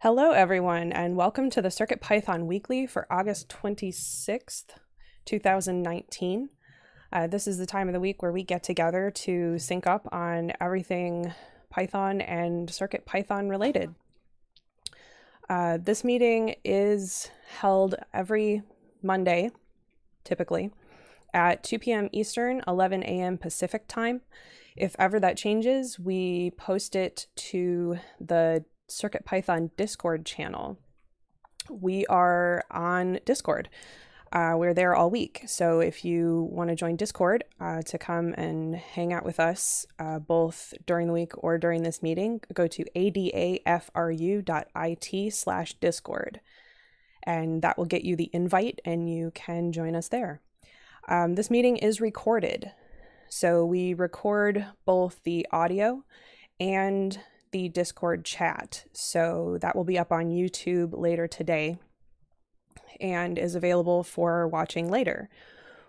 Hello, everyone, and welcome to the CircuitPython Weekly for August 26th, 2019. Uh, this is the time of the week where we get together to sync up on everything Python and CircuitPython related. Uh, this meeting is held every Monday, typically, at 2 p.m. Eastern, 11 a.m. Pacific time. If ever that changes, we post it to the CircuitPython Discord channel. We are on Discord. Uh, we're there all week. So if you want to join Discord uh, to come and hang out with us uh, both during the week or during this meeting, go to adafru.it slash Discord. And that will get you the invite and you can join us there. Um, this meeting is recorded. So we record both the audio and the Discord chat. So that will be up on YouTube later today and is available for watching later.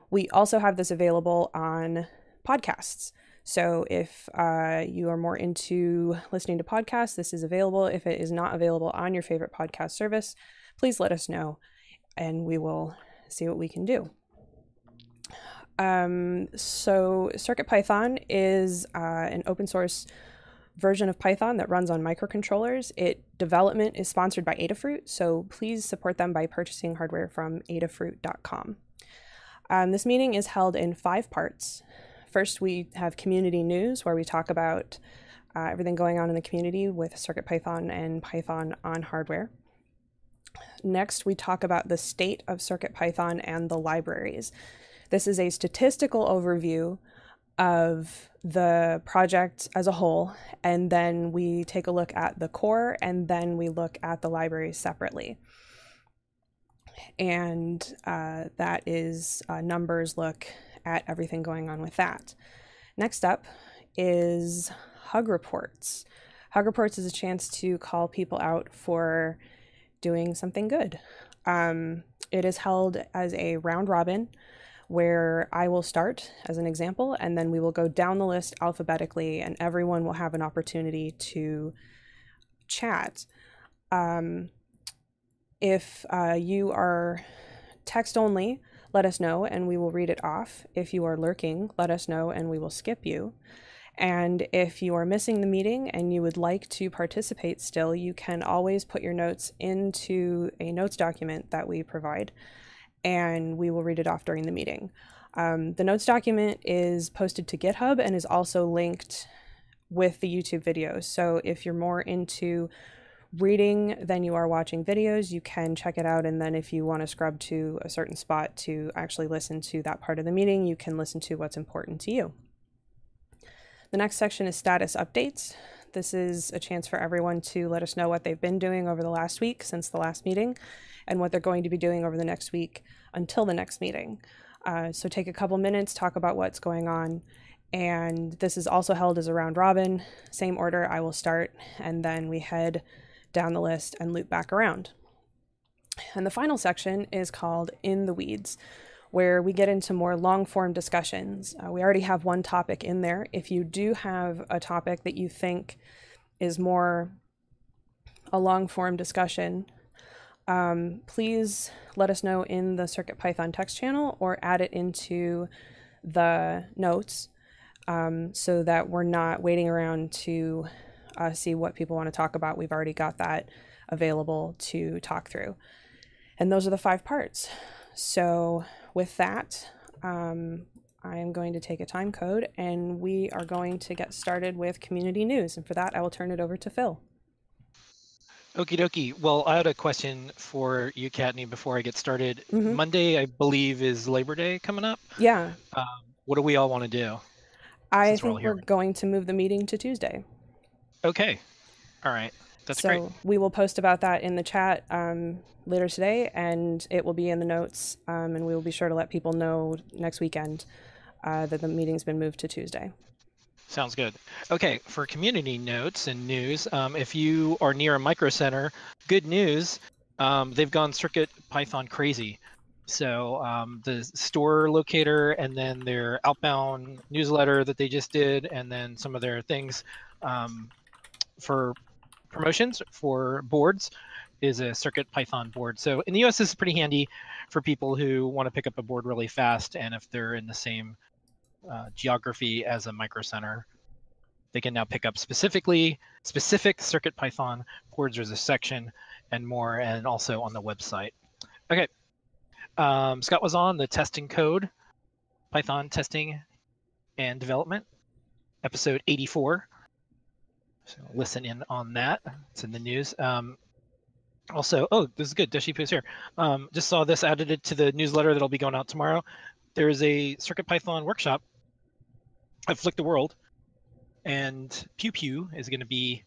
We also have this available on podcasts. So if uh, you are more into listening to podcasts, this is available. If it is not available on your favorite podcast service, please let us know and we will see what we can do. Um, so CircuitPython is uh, an open source version of Python that runs on microcontrollers. It development is sponsored by Adafruit, so please support them by purchasing hardware from adafruit.com. Um, this meeting is held in five parts. First, we have community news where we talk about uh, everything going on in the community with CircuitPython and Python on hardware. Next, we talk about the state of CircuitPython and the libraries. This is a statistical overview of the project as a whole, and then we take a look at the core, and then we look at the libraries separately. And uh, that is uh, numbers look at everything going on with that. Next up is Hug Reports. Hug Reports is a chance to call people out for doing something good. Um, it is held as a round robin where I will start as an example, and then we will go down the list alphabetically, and everyone will have an opportunity to chat. Um, if uh, you are text only, let us know and we will read it off. If you are lurking, let us know and we will skip you. And if you are missing the meeting and you would like to participate still, you can always put your notes into a notes document that we provide and we will read it off during the meeting. Um, the notes document is posted to GitHub and is also linked with the YouTube videos. So if you're more into reading than you are watching videos, you can check it out. And then if you want to scrub to a certain spot to actually listen to that part of the meeting, you can listen to what's important to you. The next section is status updates. This is a chance for everyone to let us know what they've been doing over the last week since the last meeting and what they're going to be doing over the next week until the next meeting. Uh, so take a couple minutes, talk about what's going on. And this is also held as a round robin. Same order, I will start, and then we head down the list and loop back around. And the final section is called In the Weeds, where we get into more long form discussions. Uh, we already have one topic in there. If you do have a topic that you think is more a long form discussion, um, please let us know in the CircuitPython text channel or add it into the notes um, so that we're not waiting around to uh, see what people want to talk about. We've already got that available to talk through. And those are the five parts. So with that, um, I am going to take a time code and we are going to get started with community news. And for that, I will turn it over to Phil. Okie dokie. Well, I had a question for you, Kattni, before I get started. Mm-hmm. Monday, I believe, is Labor Day coming up. Yeah. Um, what do we all want to do? I think we're, we're going to move the meeting to Tuesday. Okay. All right. That's so great. we will post about that in the chat um, later today, and it will be in the notes, um, and we will be sure to let people know next weekend uh, that the meeting's been moved to Tuesday. Sounds good. Okay, for community notes and news, um, if you are near a micro center, good news, um, they've gone Circuit Python crazy. So um, the store locator and then their outbound newsletter that they just did, and then some of their things um, for promotions for boards is a Circuit Python board. So in the US, this is pretty handy for people who want to pick up a board really fast, and if they're in the same uh, geography as a micro center, they can now pick up specifically specific Circuit Python boards. There's a section and more, and also on the website. Okay, um, Scott was on the testing code, Python testing and development, episode 84. So listen in on that. It's in the news. Um, also, oh, this is good. Deshi is here. Um, just saw this added to the newsletter that'll be going out tomorrow. There is a Circuit Python workshop at Flick the World, and Pew Pew is going to be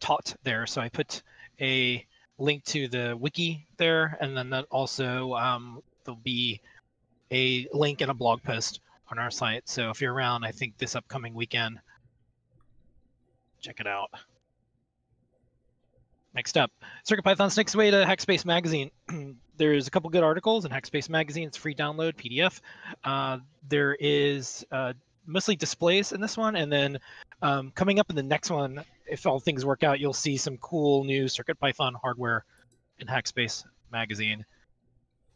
taught there. So I put a link to the wiki there, and then that also um, there'll be a link and a blog post on our site. So if you're around, I think this upcoming weekend, check it out. Next up, CircuitPython Snake's Way to Hackspace Magazine. There's a couple good articles in Hackspace Magazine. It's free download PDF. Uh, there is uh, mostly displays in this one, and then um, coming up in the next one, if all things work out, you'll see some cool new CircuitPython hardware in Hackspace Magazine.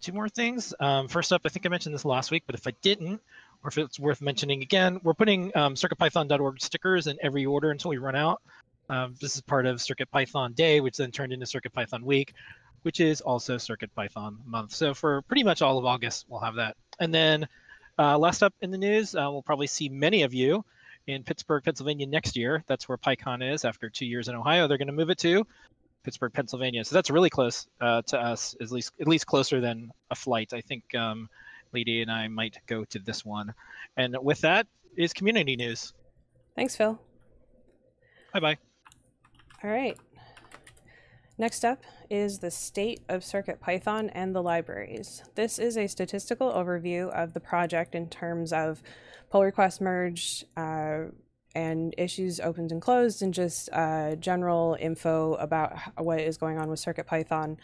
Two more things. Um, first up, I think I mentioned this last week, but if I didn't, or if it's worth mentioning again, we're putting um, CircuitPython.org stickers in every order until we run out. Um, this is part of CircuitPython Day, which then turned into CircuitPython Week, which is also CircuitPython Month. So for pretty much all of August, we'll have that. And then uh, last up in the news, uh, we'll probably see many of you in Pittsburgh, Pennsylvania next year. That's where PyCon is after two years in Ohio. They're going to move it to Pittsburgh, Pennsylvania. So that's really close uh, to us, at least at least closer than a flight. I think um, Lady and I might go to this one. And with that is community news. Thanks, Phil. Bye bye. All right. Next up is the state of Circuit Python and the libraries. This is a statistical overview of the project in terms of pull requests merged uh, and issues opened and closed, and just uh, general info about what is going on with Circuit Python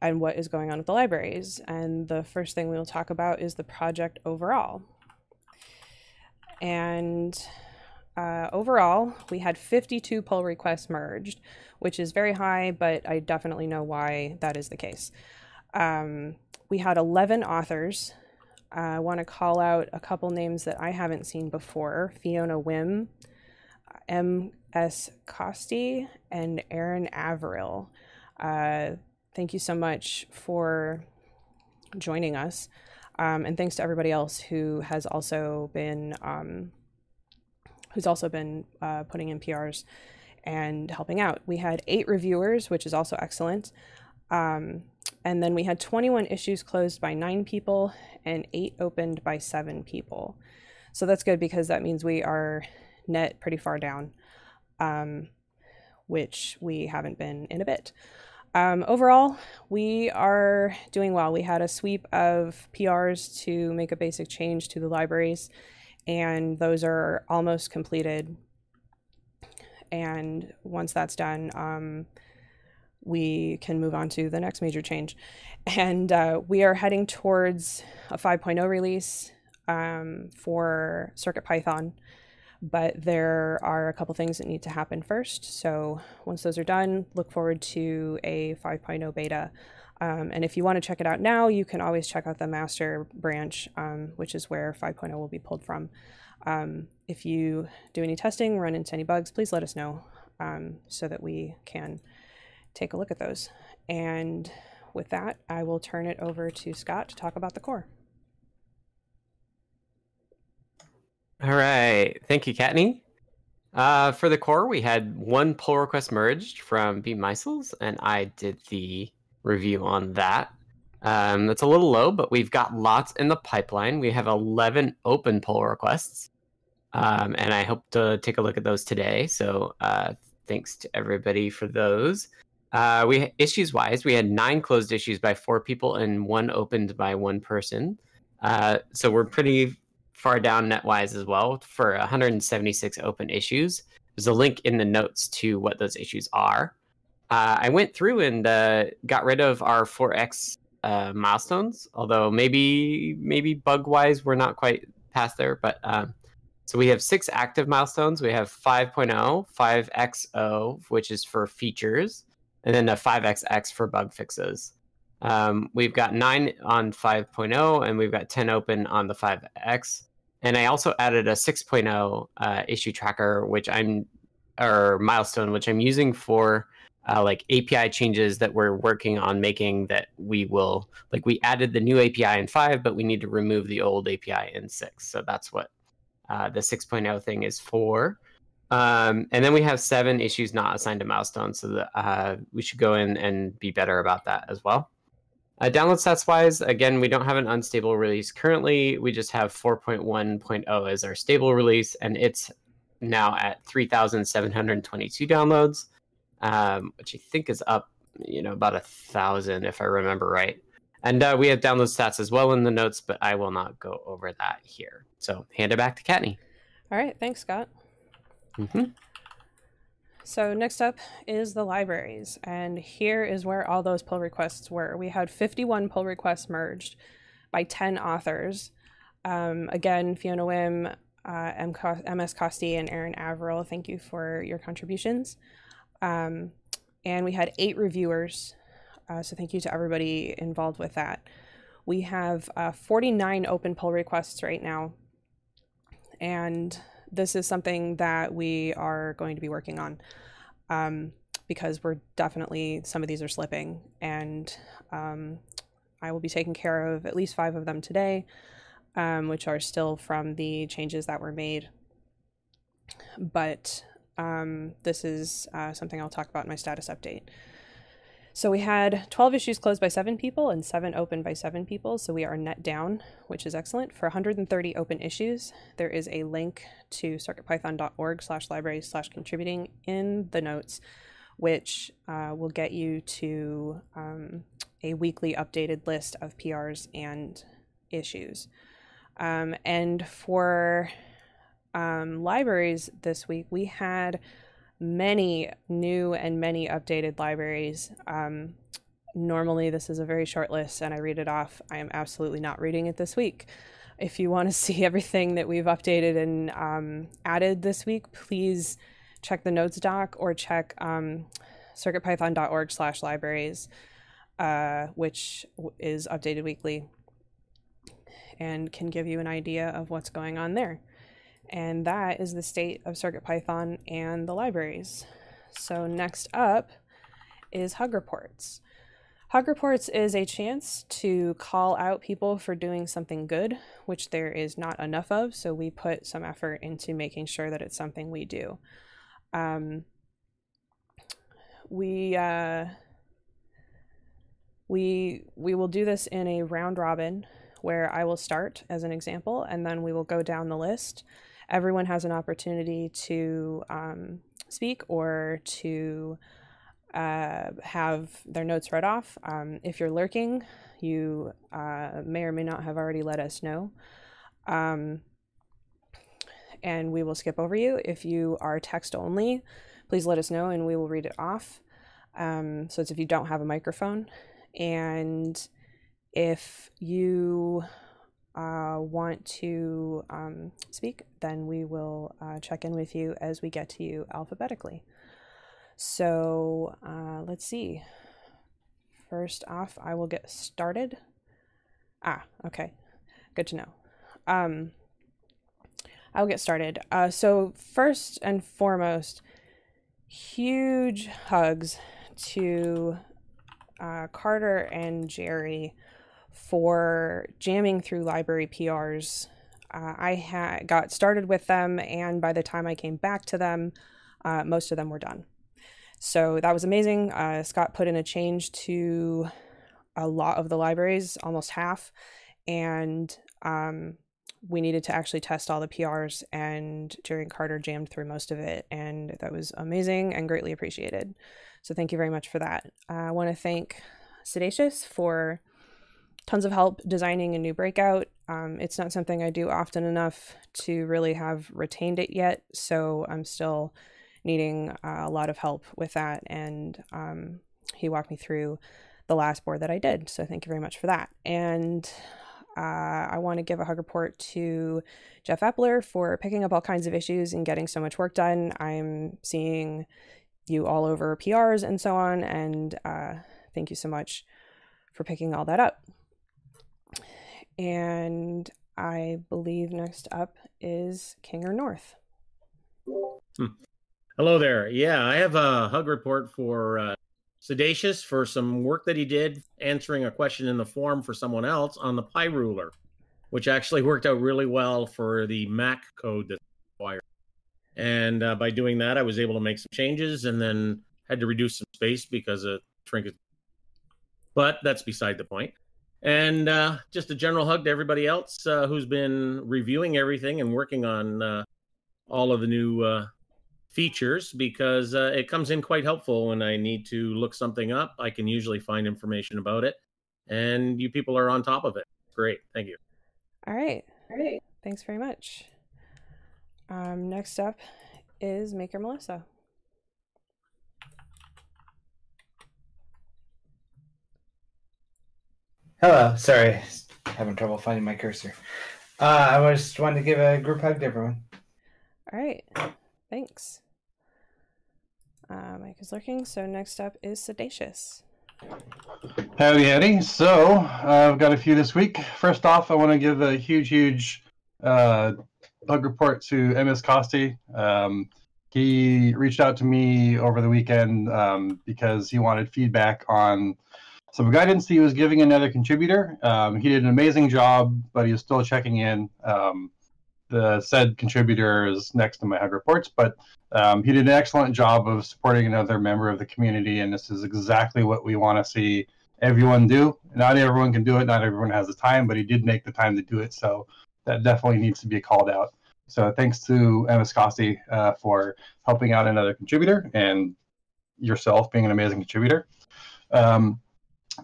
and what is going on with the libraries. And the first thing we will talk about is the project overall. And uh, overall, we had 52 pull requests merged, which is very high, but I definitely know why that is the case. Um, we had 11 authors. I want to call out a couple names that I haven't seen before Fiona Wim, M.S. Costi, and Aaron Averill. Uh, thank you so much for joining us. Um, and thanks to everybody else who has also been um, who's also been uh, putting in PRs and helping out. We had eight reviewers, which is also excellent. Um, and then we had 21 issues closed by nine people and eight opened by seven people. So that's good because that means we are net pretty far down, um, which we haven't been in a bit. Um, overall, we are doing well. We had a sweep of PRs to make a basic change to the libraries and those are almost completed. And once that's done, um, we can move on to the next major change. And uh, we are heading towards a 5.0 release um, for CircuitPython, but there are a couple things that need to happen first. So once those are done, look forward to a 5.0 beta um, and if you want to check it out now, you can always check out the master branch, um, which is where 5.0 will be pulled from. Um, if you do any testing, run into any bugs, please let us know um, so that we can take a look at those. And with that, I will turn it over to Scott to talk about the core. All right. Thank you, Kattni. Uh, for the core, we had one pull request merged from B. Meisels, and I did the review on that. Um, that's a little low, but we've got lots in the pipeline. We have 11 open pull requests, um, and I hope to take a look at those today. So uh, thanks to everybody for those. Uh, we issues wise, we had nine closed issues by four people and one opened by one person. Uh, so we're pretty far down net wise as well for 176 open issues. There's a link in the notes to what those issues are uh, I went through and uh, got rid of our 4x uh, milestones. Although maybe maybe bug wise we're not quite past there, but um, So we have six active milestones. We have 5.0, 5XO, which is for features, and then a 5XX for bug fixes. Um, we've got nine on 5.0, and we've got 10 open on the 5X. And I also added a 6.0 uh, issue tracker, which I'm, or milestone, which I'm using for uh, like API changes that we're working on making that we will, like, we added the new API in 5, but we need to remove the old API in 6. So that's what uh, the 6.0 thing is for. Um, and then we have seven issues not assigned to milestones, so that uh, we should go in and be better about that as well. Uh, download stats wise, again, we don't have an unstable release currently. We just have 4.1.0 as our stable release, and it's now at 3,722 downloads, um, which I think is up, you know, about a thousand if I remember right. And uh, we have download stats as well in the notes, but I will not go over that here. So hand it back to Kattni. All right, thanks, Scott. Mm-hmm. So next up is the libraries, and here is where all those pull requests were. We had 51 pull requests merged by 10 authors. Um, again, Fiona Wim, uh, MS Costi, and Aaron Averill, thank you for your contributions. Um, and we had eight reviewers, uh, so thank you to everybody involved with that. We have uh, 49 open pull requests right now, and this is something that we are going to be working on um, because we're definitely, some of these are slipping. And um, I will be taking care of at least five of them today, um, which are still from the changes that were made. But um, this is uh, something I'll talk about in my status update. So we had 12 issues closed by seven people and seven open by seven people. So we are net down, which is excellent. For 130 open issues, there is a link to circuitpython.org slash library slash contributing in the notes, which uh, will get you to um, a weekly updated list of PRs and issues. Um, and for um, libraries this week, we had many new and many updated libraries. Um, normally, this is a very short list and I read it off. I am absolutely not reading it this week. If you want to see everything that we've updated and um, added this week, please check the notes doc or check um, circuitpython.org slash libraries, uh, which is updated weekly and can give you an idea of what's going on there. And that is the state of CircuitPython and the libraries. So next up is Hug Reports. Hug Reports is a chance to call out people for doing something good, which there is not enough of, so we put some effort into making sure that it's something we do. Um, we uh, we we will do this in a round robin where I will start as an example, and then we will go down the list everyone has an opportunity to um, speak or to uh, have their notes read off. Um, if you're lurking, you uh, may or may not have already let us know. Um, and we will skip over you. If you are text only, please let us know and we will read it off. Um, so it's if you don't have a microphone. And if you uh, want to um, speak, then we will uh, check in with you as we get to you alphabetically. So uh, let's see. First off, I will get started. Ah, okay. Good to know. Um, I'll get started. Uh, so, first and foremost, huge hugs to uh, Carter and Jerry for jamming through library PRs. Uh, I had got started with them, and by the time I came back to them, uh, most of them were done. So that was amazing. Uh, Scott put in a change to a lot of the libraries, almost half, and um, we needed to actually test all the PRs. And Jerry and Carter jammed through most of it, and that was amazing and greatly appreciated. So thank you very much for that. I want to thank siddacious for tons of help designing a new breakout. Um, it's not something I do often enough to really have retained it yet, so I'm still needing uh, a lot of help with that. And um, he walked me through the last board that I did, so thank you very much for that. And Uh, I want to give a hug report to Jeff Epler for picking up all kinds of issues and getting so much work done. I'm seeing you all over PRs and so on, and uh, thank you so much for picking all that up. And I believe next up is King or North. Hmm. Hello there. Yeah, I have a hug report for uh, siddacious for some work that he did answering a question in the form for someone else on the Pi ruler, which actually worked out really well for the Mac code that's required. And uh, by doing that, I was able to make some changes and then had to reduce some space because of trinket. But that's beside the point. And uh, just a general hug to everybody else uh, who's been reviewing everything and working on uh, all of the new uh, features because uh, it comes in quite helpful when I need to look something up. I can usually find information about it, and you people are on top of it. Great, thank you. All right, all right. Thanks very much. Um, next up is Maker Melissa. Hello, sorry, having trouble finding my cursor. Uh, I just wanted to give a group hug to everyone. All right. Thanks. Uh, Mike is lurking, so next up is siddacious. Howdy, howdy. So, uh, I've got a few this week. First off, I want to give a huge, huge uh, bug report to MS Costi. Um, he reached out to me over the weekend um, because he wanted feedback on some guidance he was giving another contributor. Um, he did an amazing job, but he was still checking in. Um, the said contributor is next to my hug reports, but um, he did an excellent job of supporting another member of the community, and this is exactly what we want to see everyone do. Not everyone can do it, not everyone has the time, but he did make the time to do it, so that definitely needs to be called out. So thanks to Emma uh, for helping out another contributor and yourself being an amazing contributor. Um,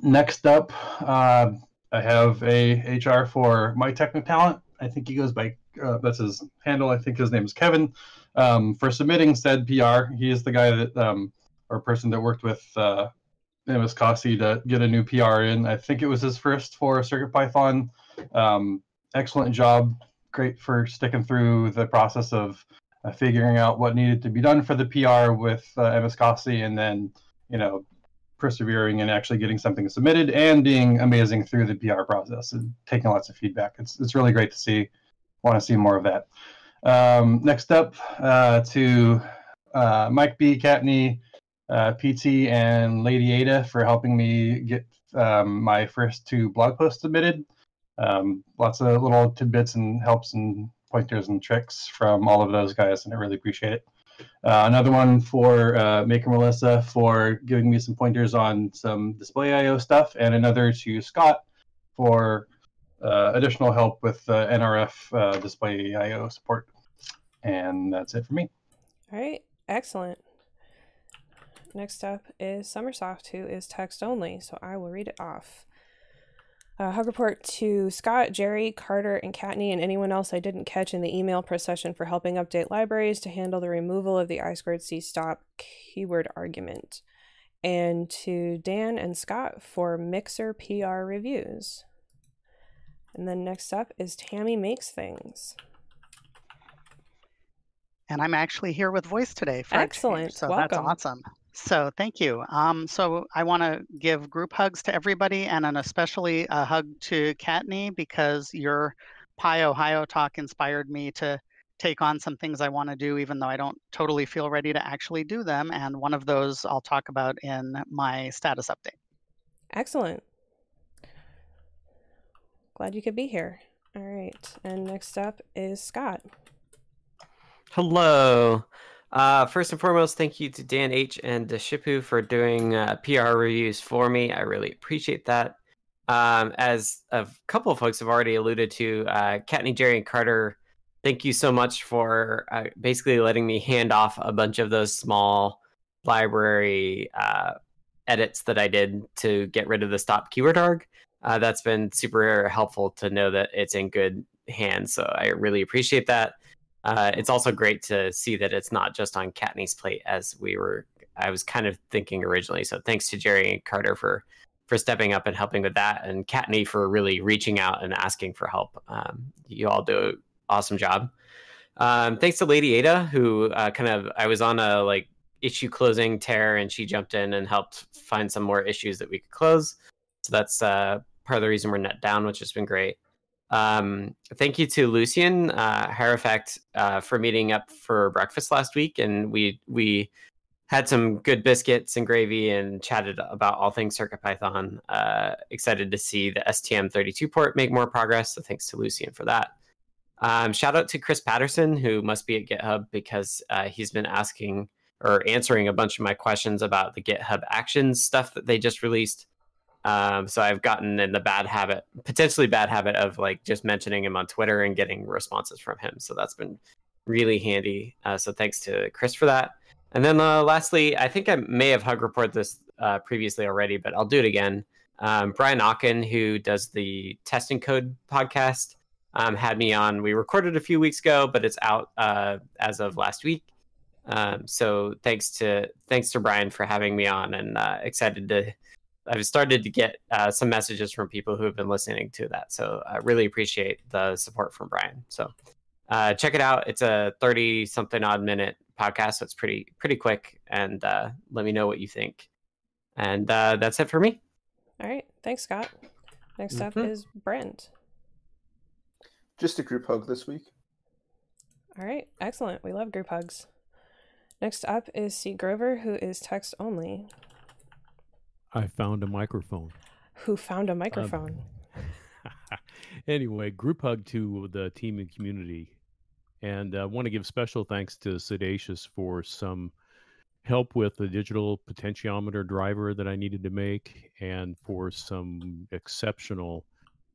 next up, uh, I have a HR for mytechnotalent. I think he goes by uh, that's his handle. I think his name is Kevin. Um, for submitting said PR, he is the guy that um, or person that worked with uh, MS Costi to get a new PR in. I think it was his first for CircuitPython. Um, excellent job. Great for sticking through the process of uh, figuring out what needed to be done for the PR with uh, MS Costi, and then you know persevering and actually getting something submitted and being amazing through the PR process and taking lots of feedback. It's it's really great to see want to see more of that. Um, next up uh, to uh, Mike B. Kattni, uh, PT, and Lady Ada for helping me get um, my first two blog posts submitted. Um, lots of little tidbits and helps and pointers and tricks from all of those guys, and I really appreciate it. Uh, another one for uh, Maker Melissa for giving me some pointers on some displayio stuff, and another to Scott for uh, additional help with NRF uh, displayio support. And that's it for me. All right, excellent. Next up is Summersoft, who is text only, so I will read it off. Uh, hug report to Scott, Jerry, Carter, and Kattni, and anyone else I didn't catch in the email procession for helping update libraries to handle the removal of the I squared C stop keyword argument. And to Dan and Scott for Mixer PR reviews. And then next up is Tammy Makes Things. And I'm actually here with voice today. For Excellent. So Welcome. that's awesome. So thank you. Um, so I want to give group hugs to everybody and an especially a hug to Kattni because your PyOhio talk inspired me to take on some things I want to do, even though I don't totally feel ready to actually do them. And one of those I'll talk about in my status update. Excellent. Glad you could be here. All right. And next up is Scott. Hello. Uh, first and foremost, thank you to Dan H and Shipu for doing uh, PR reviews for me. I really appreciate that. Um, as a couple of folks have already alluded to, uh, Kattni, Jerry, and Carter, thank you so much for uh, basically letting me hand off a bunch of those small library uh, edits that I did to get rid of the stop keyword arg uh, that's been super helpful to know that it's in good hands. So I really appreciate that. Uh, it's also great to see that it's not just on Kattni's plate as we were. I was kind of thinking originally. So thanks to Jerry and Carter for for stepping up and helping with that, and Kattni for really reaching out and asking for help. Um, you all do an awesome job. Um, thanks to Lady Ada, who uh, kind of I was on a like issue closing tear, and she jumped in and helped find some more issues that we could close. So that's uh, part of the reason we're net down, which has been great. Um, thank you to Lucian uh, uh, for meeting up for breakfast last week, and we we had some good biscuits and gravy and chatted about all things CircuitPython. Uh, excited to see the STM32 port make more progress. So thanks to Lucian for that. Um, shout out to Chris Patterson, who must be at GitHub because uh, he's been asking or answering a bunch of my questions about the GitHub Actions stuff that they just released. Um, so I've gotten in the bad habit, potentially bad habit of like just mentioning him on Twitter and getting responses from him. So that's been really handy. Uh, so thanks to Chris for that. And then uh, lastly, I think I may have hug report this uh, previously already, but I'll do it again. Um, Brian Okken, who does the testing code podcast, um, had me on. We recorded a few weeks ago, but it's out uh, as of last week. Um, so thanks to thanks to Brian for having me on, and uh, excited to. I've started to get uh, some messages from people who have been listening to that, so I really appreciate the support from Brian. So uh, check it out. It's a thirty something odd minute podcast, so it's pretty pretty quick. And uh, let me know what you think. And uh, that's it for me. All right. Thanks, Scott. Next up Mhm. is Brent. Just a group hug this week. All right. Excellent. We love group hugs. Next up is C. Grover, who is text only, I found a microphone. who found a microphone. anyway, group hug to the team and community. And I want to give special thanks to siddacious for some help with the digital potentiometer driver that I needed to make and for some exceptional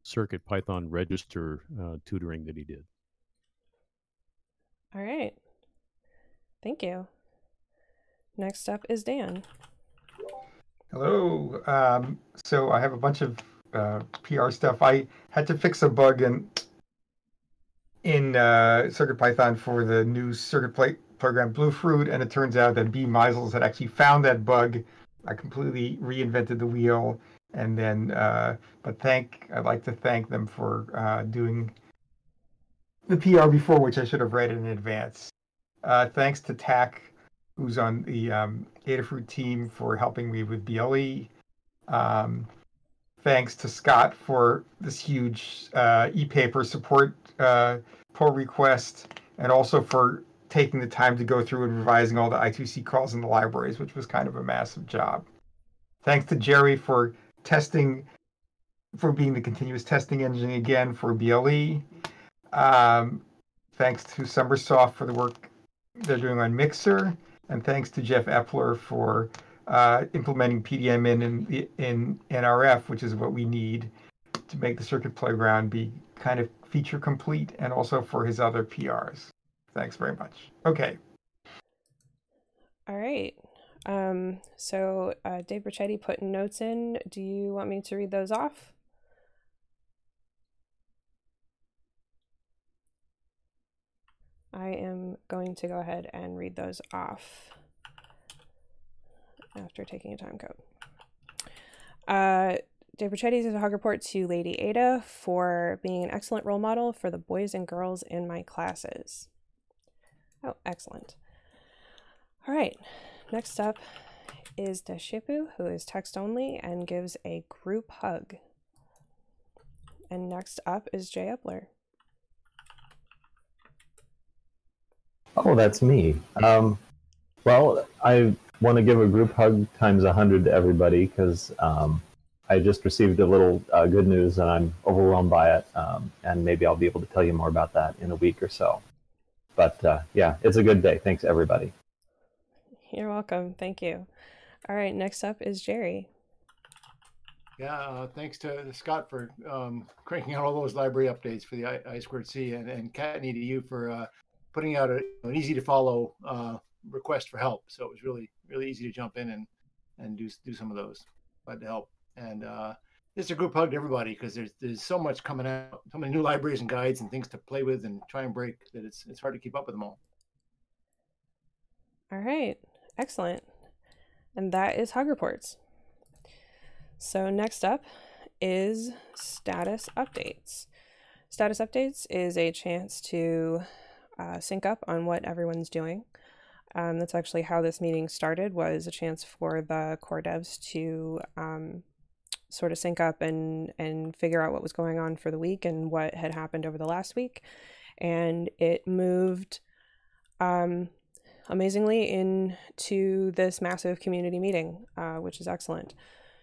Circuit Python register uh, tutoring that he did. All right. Thank you. Next up is Dan. Hello. Um, so I have a bunch of uh, PR stuff. I had to fix a bug in in uh, CircuitPython for the new circuit plate program Bluefruit, and it turns out that B Meisels had actually found that bug. I completely reinvented the wheel, and then, uh, but thank I'd like to thank them for uh, doing the PR before, which I should have read in advance. Uh, thanks to TAC, who's on the um, Adafruit team, for helping me with BLE. Um, thanks to Scott for this huge uh, e-paper support uh, pull request, and also for taking the time to go through and revising all the I2C calls in the libraries, which was kind of a massive job. Thanks to Jerry for testing, for being the continuous testing engine again for BLE. Um, thanks to Summersoft for the work they're doing on Mixer, and thanks to Jeff Epler for uh, implementing PDM in, in NRF, which is what we need to make the circuit playground be kind of feature complete, and also for his other PRs. Thanks very much. Okay. All right. Um, so uh, Dave Brachetti put notes in. Do you want me to read those off? I am going to go ahead and read those off after taking a time code. Uh, Dave says a hug report to Lady Ada for being an excellent role model for the boys and girls in my classes. Oh, excellent. All right, next up is Deshipu, who is text only and gives a group hug. And next up is Jay Epler. Oh, that's me. Um, well, I want to give a group hug times 100 to everybody because um, I just received a little uh, good news and I'm overwhelmed by it. Um, and maybe I'll be able to tell you more about that in a week or so. But uh, yeah, it's a good day. Thanks, everybody. You're welcome. Thank you. All right, next up is Jerry. Yeah, uh, thanks to Scott for um, cranking out all those library updates for the I, I squared C, and and Kattni to you for uh, putting out a, an easy to follow uh, request for help. So it was really really easy to jump in and and do do some of those. Glad to help. And uh, is a group hug to everybody because there's there's so much coming out, so many new libraries and guides and things to play with and try and break that it's it's hard to keep up with them all. All right, excellent. And that is Hug Reports. So next up is status updates. Status updates is a chance to uh, sync up on what everyone's doing. Um, that's actually how this meeting started was a chance for the core devs to um, sort of sync up and and figure out what was going on for the week and what had happened over the last week and it moved um, amazingly into this massive community meeting uh, which is excellent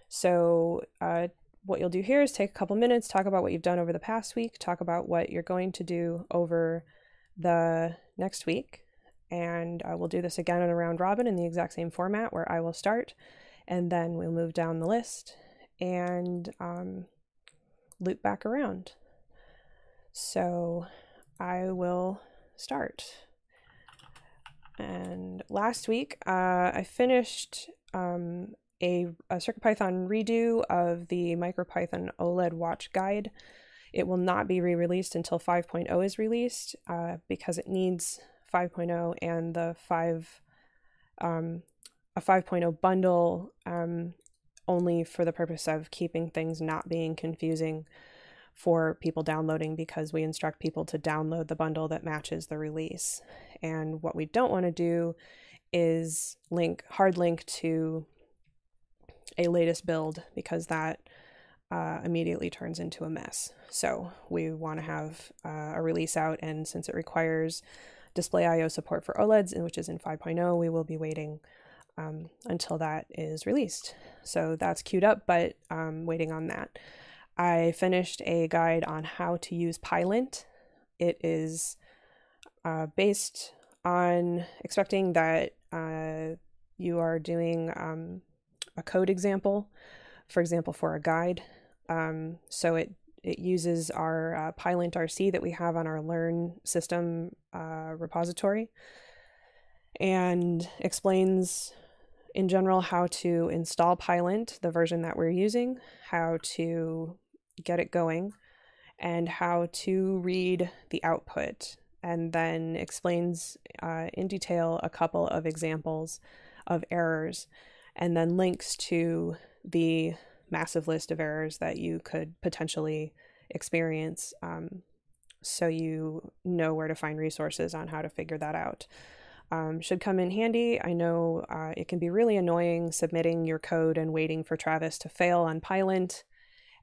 so uh, what you'll do here is take a couple minutes talk about what you've done over the past week talk about what you're going to do over the next week and uh, we'll do this again in a round robin in the exact same format where I will start and then we'll move down the list and um, loop back around. So I will start. And last week, uh, I finished um, a, a CircuitPython redo of the MicroPython OLED watch guide. It will not be re released until 5.0 is released uh, because it needs 5.0 and the 5 um, a 5.0 bundle um, only for the purpose of keeping things not being confusing for people downloading because we instruct people to download the bundle that matches the release. And what we don't want to do is link hard link to a latest build because that uh, immediately turns into a mess. So we want to have uh, a release out, and since it requires displayio support for OLEDs, which is in 5.0, we will be waiting um, until that is released. So that's queued up, but um, waiting on that. I finished a guide on how to use Pylint. It is uh, based on expecting that uh, you are doing um, a code example, for example, for a guide. Um, so it it uses our uh, Pylint RC that we have on our Learn system uh, repository and explains in general how to install Pylint, the version that we're using, how to get it going, and how to read the output, and then explains uh, in detail a couple of examples of errors, and then links to the massive list of errors that you could potentially experience um, so you know where to find resources on how to figure that out um, should come in handy. I know uh, it can be really annoying submitting your code and waiting for Travis to fail on Pylint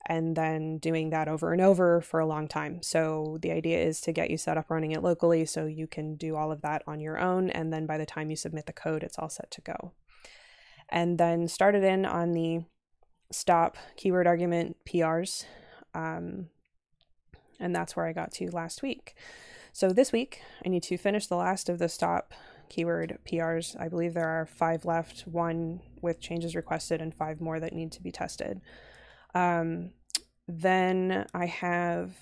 and then doing that over and over for a long time. So the idea is to get you set up running it locally so you can do all of that on your own. And then by the time you submit the code, it's all set to go. And then started in on the stop keyword argument PRs. Um, and that's where I got to last week. So this week, I need to finish the last of the stop keyword PRs. I believe there are five left, one with changes requested, and five more that need to be tested. Um, then I have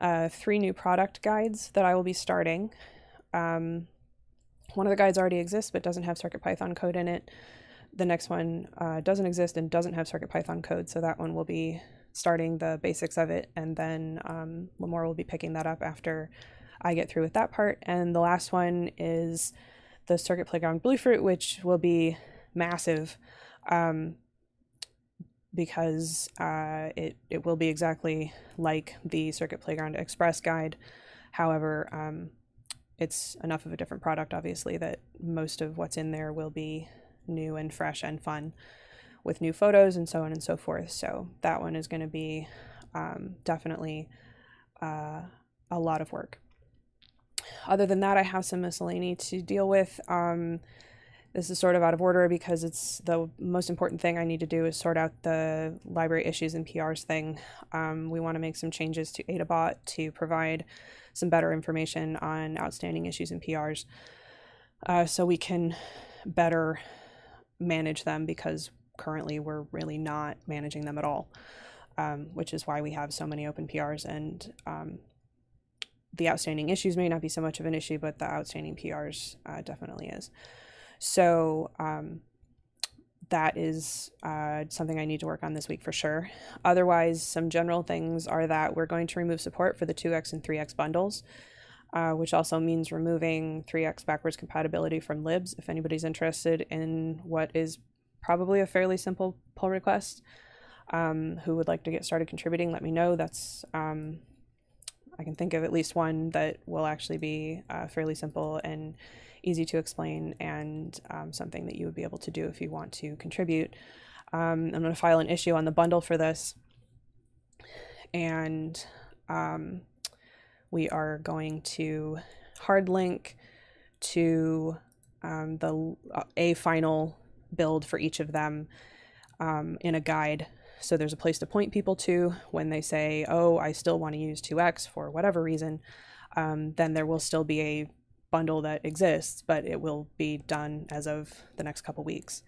uh, three new product guides that I will be starting. Um, one of the guides already exists but doesn't have CircuitPython code in it. The next one uh, doesn't exist and doesn't have CircuitPython code, so that one will be starting the basics of it, and then um, Limor will be picking that up after I get through with that part. And the last one is the Circuit Playground Bluefruit, which will be massive um, because uh, it, it will be exactly like the Circuit Playground Express guide. However, um, it's enough of a different product, obviously, that most of what's in there will be new and fresh and fun with new photos and so on and so forth. So that one is going to be um, definitely uh, a lot of work other than that, I have some miscellany to deal with. Um, this is sort of out of order because it's the most important thing I need to do is sort out the library issues and PRs thing. Um, we want to make some changes to AdaBot to provide some better information on outstanding issues and PRs uh, so we can better manage them because currently we're really not managing them at all, um, which is why we have so many open PRs and um, the outstanding issues may not be so much of an issue, but the outstanding PRs uh, definitely is. So um, that is uh, something I need to work on this week for sure. Otherwise, some general things are that we're going to remove support for the 2x and 3x bundles, uh, which also means removing 3x backwards compatibility from libs. If anybody's interested in what is probably a fairly simple pull request, um, who would like to get started contributing, let me know. That's um, I can think of at least one that will actually be uh, fairly simple and easy to explain and um, something that you would be able to do if you want to contribute. Um, I'm going to file an issue on the bundle for this. And um, we are going to hard link to um, the uh, a final build for each of them um, in a guide. So there's a place to point people to when they say, "Oh, I still want to use 2x for whatever reason." Um, then there will still be a bundle that exists, but it will be done as of the next couple weeks.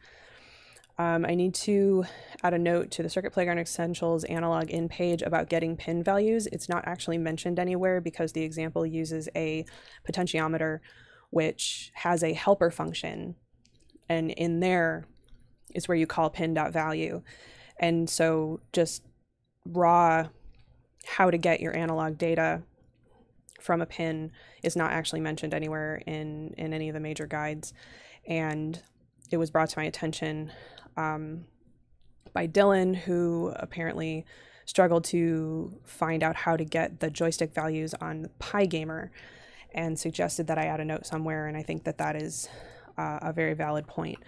Um, I need to add a note to the Circuit Playground Essentials analog in page about getting pin values. It's not actually mentioned anywhere because the example uses a potentiometer which has a helper function. And in there is where you call pin.value. And so just raw how to get your analog data from a pin is not actually mentioned anywhere in in any of the major guides and it was brought to my attention um, by Dylan who apparently struggled to find out how to get the joystick values on PyGamer and suggested that I add a note somewhere and I think that that is uh, a very valid point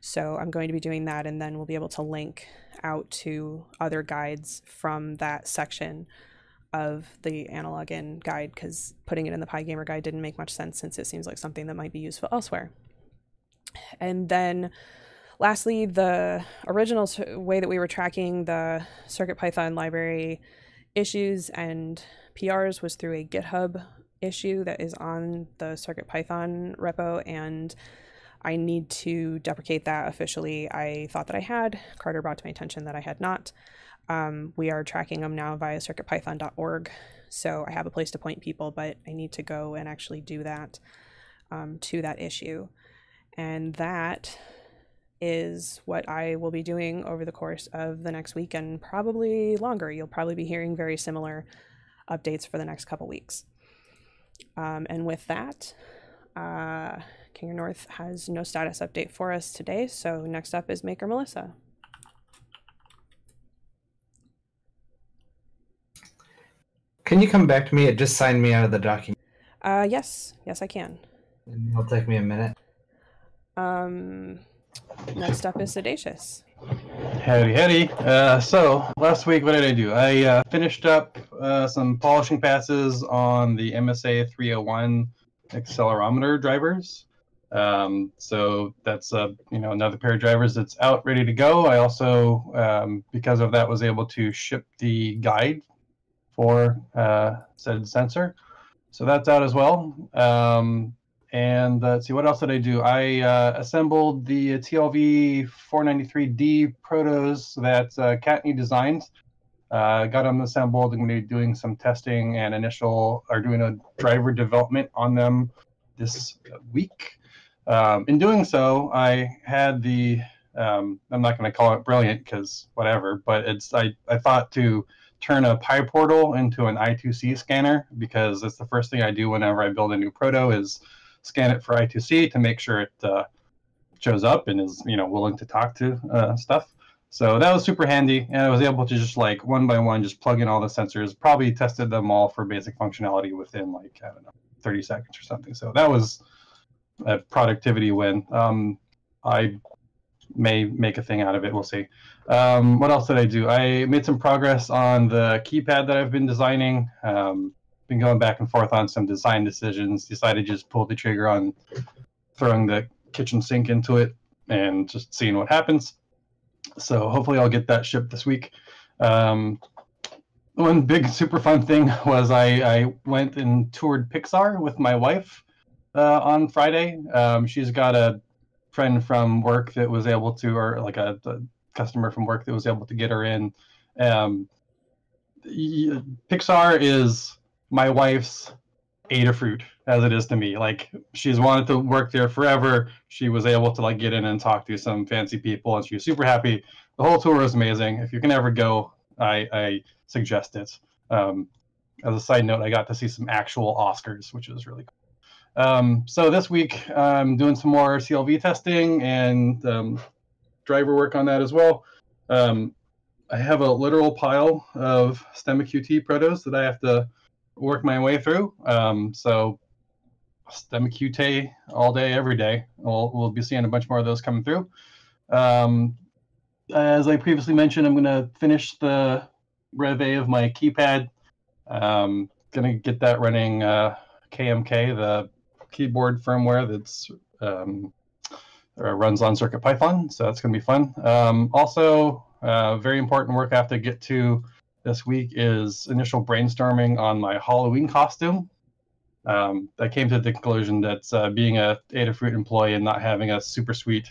so I'm going to be doing that and then we'll be able to link out to other guides from that section of the analog in guide because putting it in the PyGamer guide didn't make much sense since it seems like something that might be useful elsewhere. And then lastly, the original way that we were tracking the CircuitPython library issues and PRs was through a GitHub issue that is on the CircuitPython repo and I need to deprecate that officially. I thought that I had. Carter brought to my attention that I had not. Um, we are tracking them now via circuitpython.org. So I have a place to point people, but I need to go and actually do that um, to that issue. And that is what I will be doing over the course of the next week and probably longer. You'll probably be hearing very similar updates for the next couple weeks. Um, and with that, uh, King North has no status update for us today. So next up is Maker Melissa. Can you come back to me? It just signed me out of the document. Uh, yes, yes, I can. It'll take me a minute. Um, next up is siddacious. Howdy, howdy. Uh, so last week, what did I do? I uh, finished up uh, some polishing passes on the MSA 301 accelerometer drivers. Um, so that's uh, you know another pair of drivers that's out ready to go. I also, um, because of that, was able to ship the guide for uh, said sensor. So that's out as well. Um, and uh, let's see, what else did I do? I uh, assembled the TLV 493D protos that uh, designed. Uh, got them assembled. I'm going to be doing some testing and initial, or doing a driver development on them this week. Um, in doing so, I had the, um, I'm not going to call it brilliant because whatever, but it's, I, I thought to turn a PyPortal into an I2C scanner because that's the first thing I do whenever I build a new proto is scan it for I2C to make sure it uh, shows up and is you know willing to talk to uh, stuff. So that was super handy, and I was able to just like one by one just plug in all the sensors. Probably tested them all for basic functionality within like I don't know 30 seconds or something. So that was a productivity win. Um, I may make a thing out of it. We'll see. Um, what else did I do? I made some progress on the keypad that I've been designing. Um, been going back and forth on some design decisions. Decided to just pull the trigger on throwing the kitchen sink into it and just seeing what happens. So hopefully I'll get that shipped this week. Um, one big super fun thing was I, I went and toured Pixar with my wife uh, on Friday. Um, she's got a friend from work that was able to, or like a, a customer from work that was able to get her in. Um, Pixar is my wife's Adafruit as it is to me. Like she's wanted to work there forever. She was able to like get in and talk to some fancy people, and she was super happy. The whole tour was amazing. If you can ever go, I, I suggest it. Um, as a side note, I got to see some actual Oscars, which was really cool. Um, so this week, I'm doing some more TLV testing and um, driver work on that as well. Um, I have a literal pile of STEMMA QT protos that I have to work my way through. Um, so STEMMA QT all day, every day. We'll, we'll be seeing a bunch more of those coming through. Um, as I previously mentioned, I'm going to finish the Rev A of my keypad. Um, going to get that running uh, KMK, the keyboard firmware that's um, uh, runs on CircuitPython. So that's going to be fun. Um, also, uh, very important work I have to get to this week is initial brainstorming on my Halloween costume. Um, I came to the conclusion that uh, being a Adafruit employee and not having a super sweet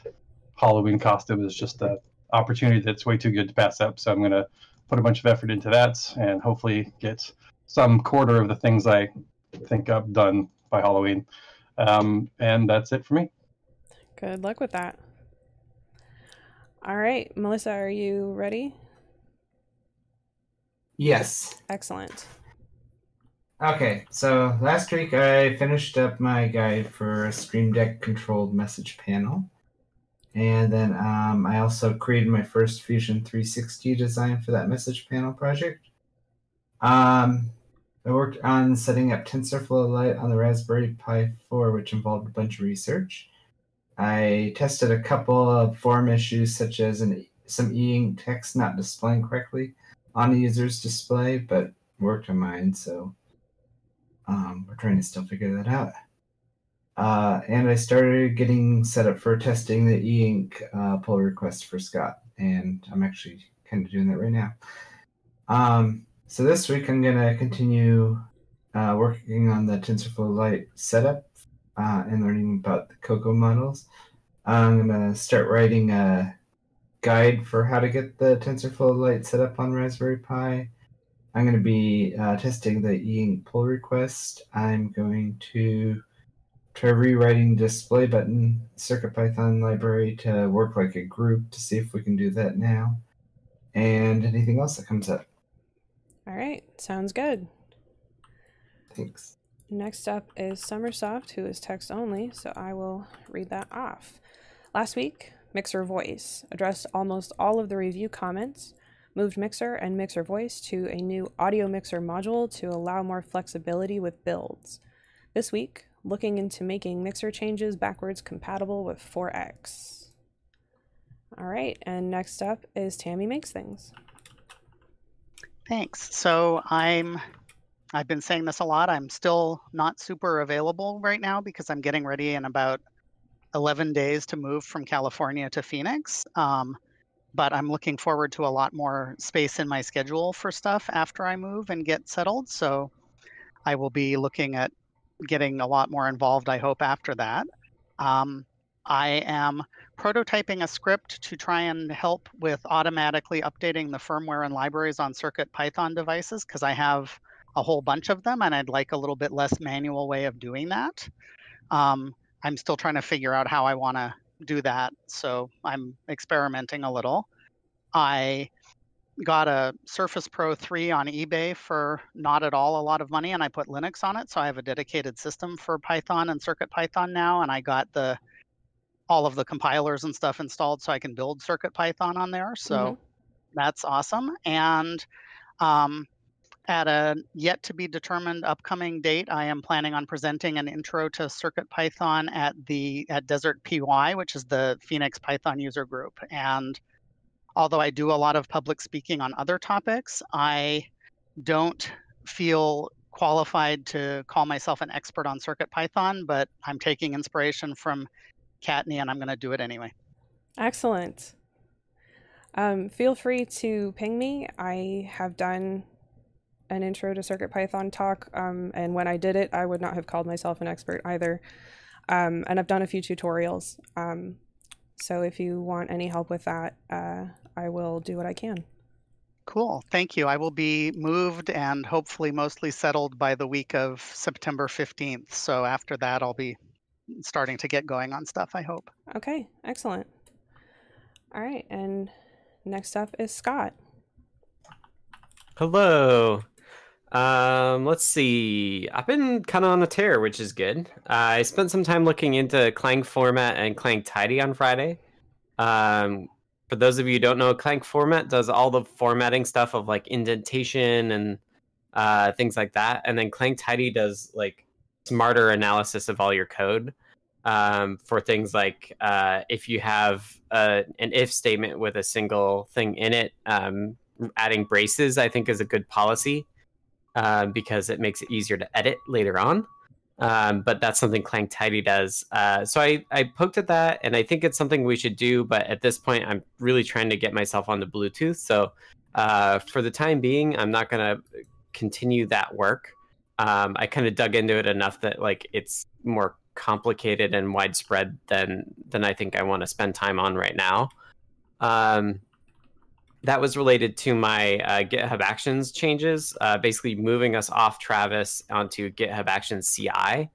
Halloween costume is just an opportunity that's way too good to pass up. So I'm going to put a bunch of effort into that and hopefully get some quarter of the things I think up done by Halloween. Um, and that's it for me. Good luck with that. All right, Melissa, are you ready? Yes. Excellent. Okay, so last week I finished up my guide for a Stream Deck controlled message panel. And then um, I also created my first Fusion 360 design for that message panel project. Um, I worked on setting up TensorFlow Lite on the Raspberry Pi 4, which involved a bunch of research. I tested a couple of form issues, such as an, some e-ink text not displaying correctly on the user's display, but worked on mine, so um, we're trying to still figure that out. Uh, and I started getting set up for testing the e-ink uh, pull request for Scott, and I'm actually kind of doing that right now. Um, so this week I'm gonna continue uh, working on the TensorFlow Lite setup uh, and learning about the COCO models. I'm gonna start writing a guide for how to get the TensorFlow Lite set up on Raspberry Pi. I'm going to be uh, testing the e-ink pull request. I'm going to try rewriting display button CircuitPython library to work like a group to see if we can do that now. And anything else that comes up. All right, sounds good. Thanks. Next up is sommersoft, who is text only, so I will read that off. Last week, Mixer Voice addressed almost all of the review comments, moved Mixer and Mixer Voice to a new audio mixer module to allow more flexibility with builds. This week, looking into making mixer changes backwards compatible with 4X. All right, and next up is Tammy Makes Things. Thanks. So I'm I've been saying this a lot. I'm still not super available right now because I'm getting ready in about 11 days to move from California to Phoenix. Um, but I'm looking forward to a lot more space in my schedule for stuff after I move and get settled. So I will be looking at getting a lot more involved, I hope, after that. Um, I am prototyping a script to try and help with automatically updating the firmware and libraries on Circuit Python devices because I have a whole bunch of them and I'd like a little bit less manual way of doing that. Um, I'm still trying to figure out how I want to do that. So I'm experimenting a little. I got a Surface Pro 3 on eBay for not at all a lot of money, and I put Linux on it. So I have a dedicated system for Python and Circuit Python now, and I got the all of the compilers and stuff installed so I can build Circuit Python on there. So mm-hmm. that's awesome. And um, at a yet to be determined upcoming date, I am planning on presenting an intro to Circuit Python at the at Desert PY, which is the Phoenix Python user group. And although I do a lot of public speaking on other topics, I don't feel qualified to call myself an expert on Circuit Python, but I'm taking inspiration from Kattni and I'm going to do it anyway. Excellent. Um, feel free to ping me. I have done an intro to CircuitPython talk, um, and when I did it, I would not have called myself an expert either. Um, and I've done a few tutorials. Um, so if you want any help with that, uh, I will do what I can. Cool. Thank you. I will be moved and hopefully mostly settled by the week of September 15th. So after that, I'll be starting to get going on stuff, I hope. Okay, excellent. All right, and next up is Scott. Hello. Um, let's see. I've been kind of on a tear, which is good. Uh, I spent some time looking into Clang format and Clang Tidy on Friday. Um, for those of you who don't know, Clang format does all the formatting stuff of like indentation and uh, things like that, and then Clang Tidy does like smarter analysis of all your code um, for things like uh, if you have uh, an if statement with a single thing in it, um, adding braces I think is a good policy uh, because it makes it easier to edit later on. Um, but that's something Clang Tidy does. Uh, so I, I poked at that, and I think it's something we should do. But at this point, I'm really trying to get myself onto Bluetooth. So uh, for the time being, I'm not going to continue that work. Um, I kind of dug into it enough that like it's more complicated and widespread than than I think I want to spend time on right now. Um, that was related to my uh, GitHub Actions changes, uh, basically moving us off Travis onto GitHub Actions CI,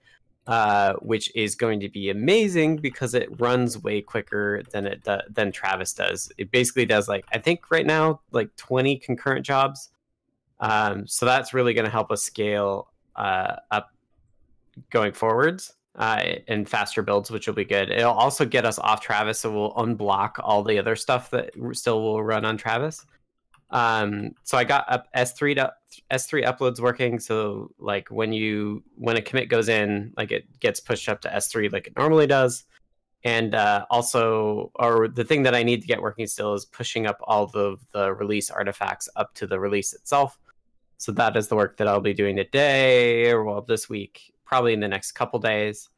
uh, which is going to be amazing because it runs way quicker than it do- than Travis does. It basically does like I think right now like 20 concurrent jobs. Um, so that's really going to help us scale uh, up going forwards uh, and faster builds, which will be good. It'll also get us off Travis, so we'll unblock all the other stuff that still will run on Travis. Um, so I got up S3 to S3 uploads working. So like when you when a commit goes in, like it gets pushed up to S3 like it normally does. And uh, also, or the thing that I need to get working still is pushing up all the the release artifacts up to the release itself. So that is the work that I'll be doing today, or well, this week, probably in the next couple days.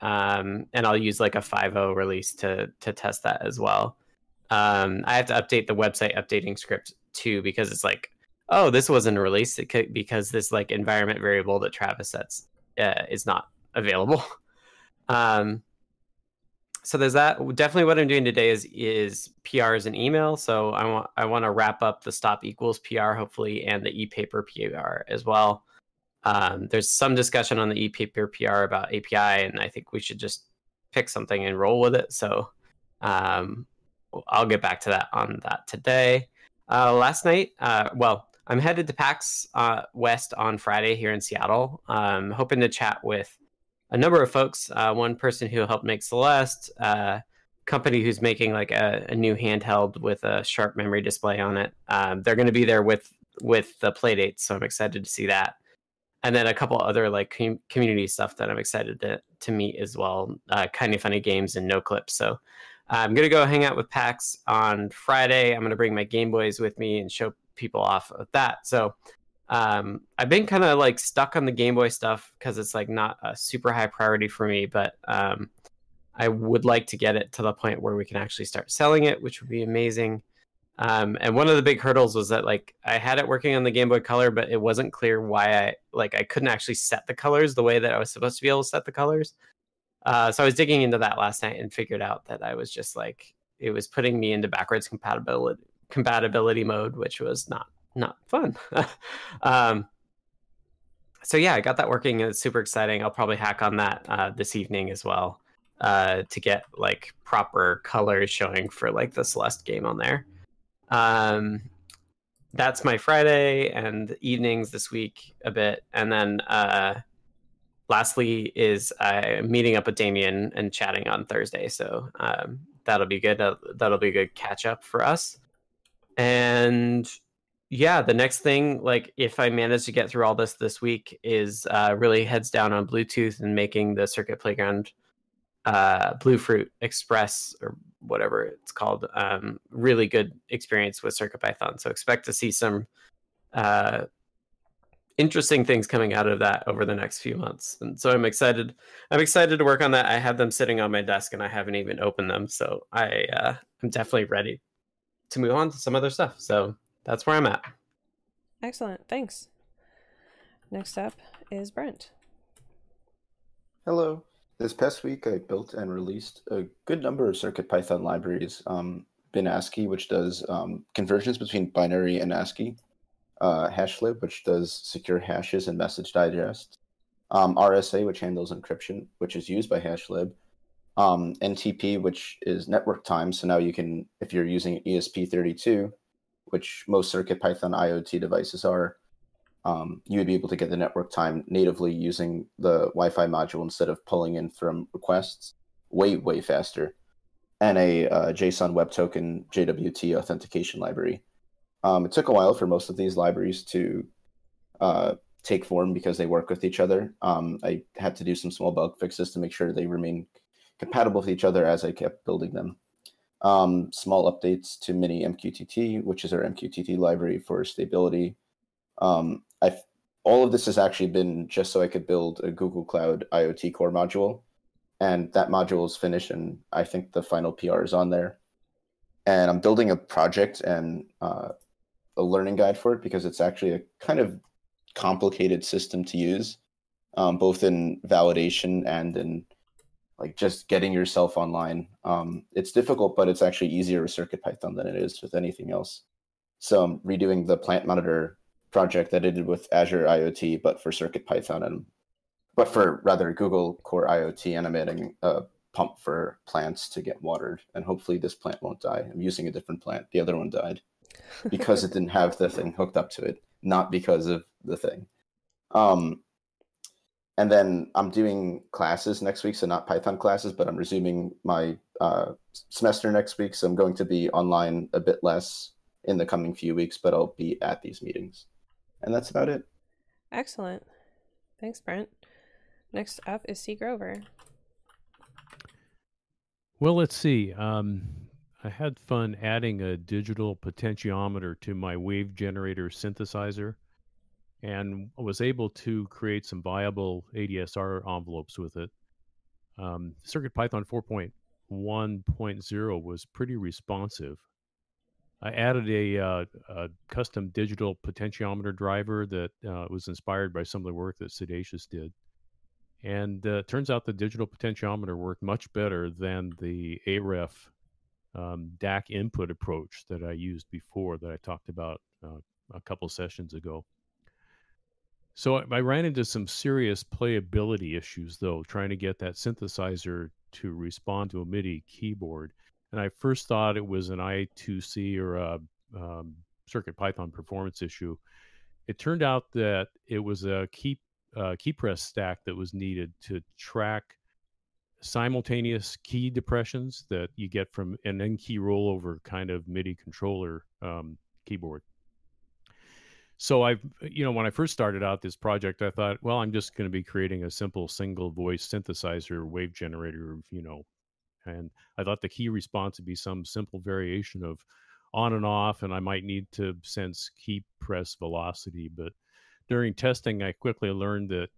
Um, and I'll use like a 5.0 release to to test that as well. Um, I have to update the website updating script too because it's like, oh, this wasn't released could, because this like environment variable that Travis sets uh, is not available. um, so there's that. Definitely, what I'm doing today is is PRs and email. So I want I want to wrap up the stop equals PR hopefully and the e-paper PR as well. Um, there's some discussion on the e-paper PR about API, and I think we should just pick something and roll with it. So um, I'll get back to that on that today. Uh, last night, uh, well, I'm headed to PAX uh, West on Friday here in Seattle. Um, hoping to chat with a number of folks. Uh, one person who helped make Celeste, uh, company who's making like a, a, new handheld with a sharp memory display on it. Um, they're going to be there with with the playdates, so I'm excited to see that and then a couple other like com- community stuff that I'm excited to to meet as well. Uh, kind of funny games and no clips. So I'm gonna go hang out with PAX on Friday. I'm gonna bring my Game Boys with me and show people off of that. So um, I've been kind of like stuck on the Game Boy stuff because it's like not a super high priority for me, but um, I would like to get it to the point where we can actually start selling it, which would be amazing. Um, and one of the big hurdles was that like I had it working on the Game Boy Color, but it wasn't clear why I like I couldn't actually set the colors the way that I was supposed to be able to set the colors. Uh, so I was digging into that last night and figured out that I was just like it was putting me into backwards compatibility compatibility mode, which was not not fun. um, so yeah, I got that working. It's super exciting. I'll probably hack on that uh, this evening as well uh, to get like proper colors showing for like the Celeste game on there. Um, that's my Friday and evenings this week a bit, and then uh, lastly is uh, meeting up with Damien and chatting on Thursday. So um, that'll be good. Uh, that'll be a good catch up for us. And yeah, the next thing, like if I manage to get through all this this week, is uh, really heads down on Bluetooth and making the Circuit Playground uh, Bluefruit Express or whatever it's called. Um, really good experience with CircuitPython. So expect to see some uh, interesting things coming out of that over the next few months. And so I'm excited. I'm excited to work on that. I have them sitting on my desk and I haven't even opened them. So I uh, I'm definitely ready to move on to some other stuff. So that's where I'm at. Excellent. Thanks. Next up is Brent. Hello. This past week, I built and released a good number of CircuitPython libraries. Um, binASCII, which does um, conversions between binary and ASCII, uh, HashLib, which does secure hashes and message digest, um, RSA, which handles encryption, which is used by HashLib, um, NTP, which is network time. So now you can, if you're using ESP32, which most CircuitPython IoT devices are, um, you would be able to get the network time natively using the Wi-Fi module instead of pulling in from requests way way faster. and a uh, JSON Web Token JWT authentication library. Um, it took a while for most of these libraries to uh, take form because they work with each other. Um, I had to do some small bug fixes to make sure they remain compatible with each other as I kept building them. Um, small updates to MiniMQTT, which is our MQTT library for stability. Um, I've all of this has actually been just so I could build a Google Cloud IoT core module. And that module is finished, and I think the final PR is on there. And I'm building a project and uh, a learning guide for it because it's actually a kind of complicated system to use, um, both in validation and in like just getting yourself online. Um, it's difficult, but it's actually easier with CircuitPython than it is with anything else. So I'm redoing the plant monitor project that I did with Azure IoT, but for Circuit Python and but for rather Google Core IoT, animating a pump for plants to get watered, and hopefully this plant won't die. I'm using a different plant. The other one died because it didn't have the thing hooked up to it, not because of the thing. Um, and then I'm doing classes next week, so not Python classes, but I'm resuming my uh, semester next week. So I'm going to be online a bit less in the coming few weeks, but I'll be at these meetings. And that's about it. Excellent. Thanks, Brent. Next up is C. Grover. Well, let's see. Um, I had fun adding a digital potentiometer to my wave generator synthesizer and was able to create some viable ADSR envelopes with it. Um, CircuitPython 4.1.0 was pretty responsive. I added a, uh, a custom digital potentiometer driver that uh, was inspired by some of the work that siddacious did. And uh, turns out the digital potentiometer worked much better than the AREF um, DAC input approach that I used before that I talked about uh, a couple sessions ago. So I, I ran into some serious playability issues, though, trying to get that synthesizer to respond to a MIDI keyboard. And I first thought it was an I2C or a um, Circuit Python performance issue. It turned out that it was a key uh, key press stack that was needed to track simultaneous key depressions that you get from an N key rollover kind of MIDI controller um, keyboard so I've, you know when i first started out this project i thought well i'm just going to be creating a simple single voice synthesizer wave generator you know and i thought the key response would be some simple variation of on and off and i might need to sense key press velocity but during testing i quickly learned that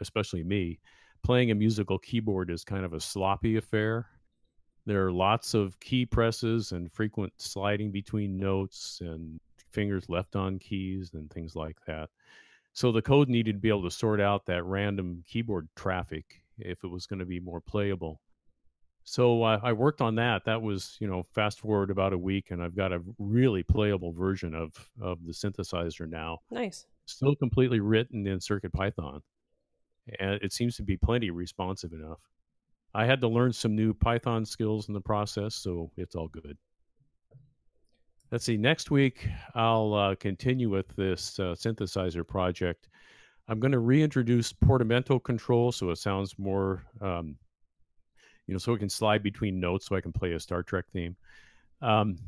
especially me playing a musical keyboard is kind of a sloppy affair there are lots of key presses and frequent sliding between notes and fingers left on keys and things like that. So the code needed to be able to sort out that random keyboard traffic if it was going to be more playable. So uh, I worked on that. That was, you know, fast forward about a week, and I've got a really playable version of of the synthesizer now. Nice. Still completely written in Circuit Python, and it seems to be plenty responsive enough. I had to learn some new Python skills in the process, so it's all good. Let's see. Next week, I'll uh, continue with this uh, synthesizer project. I'm going to reintroduce portamento control so it sounds more, um, you know, so it can slide between notes so I can play a Star Trek theme. Um,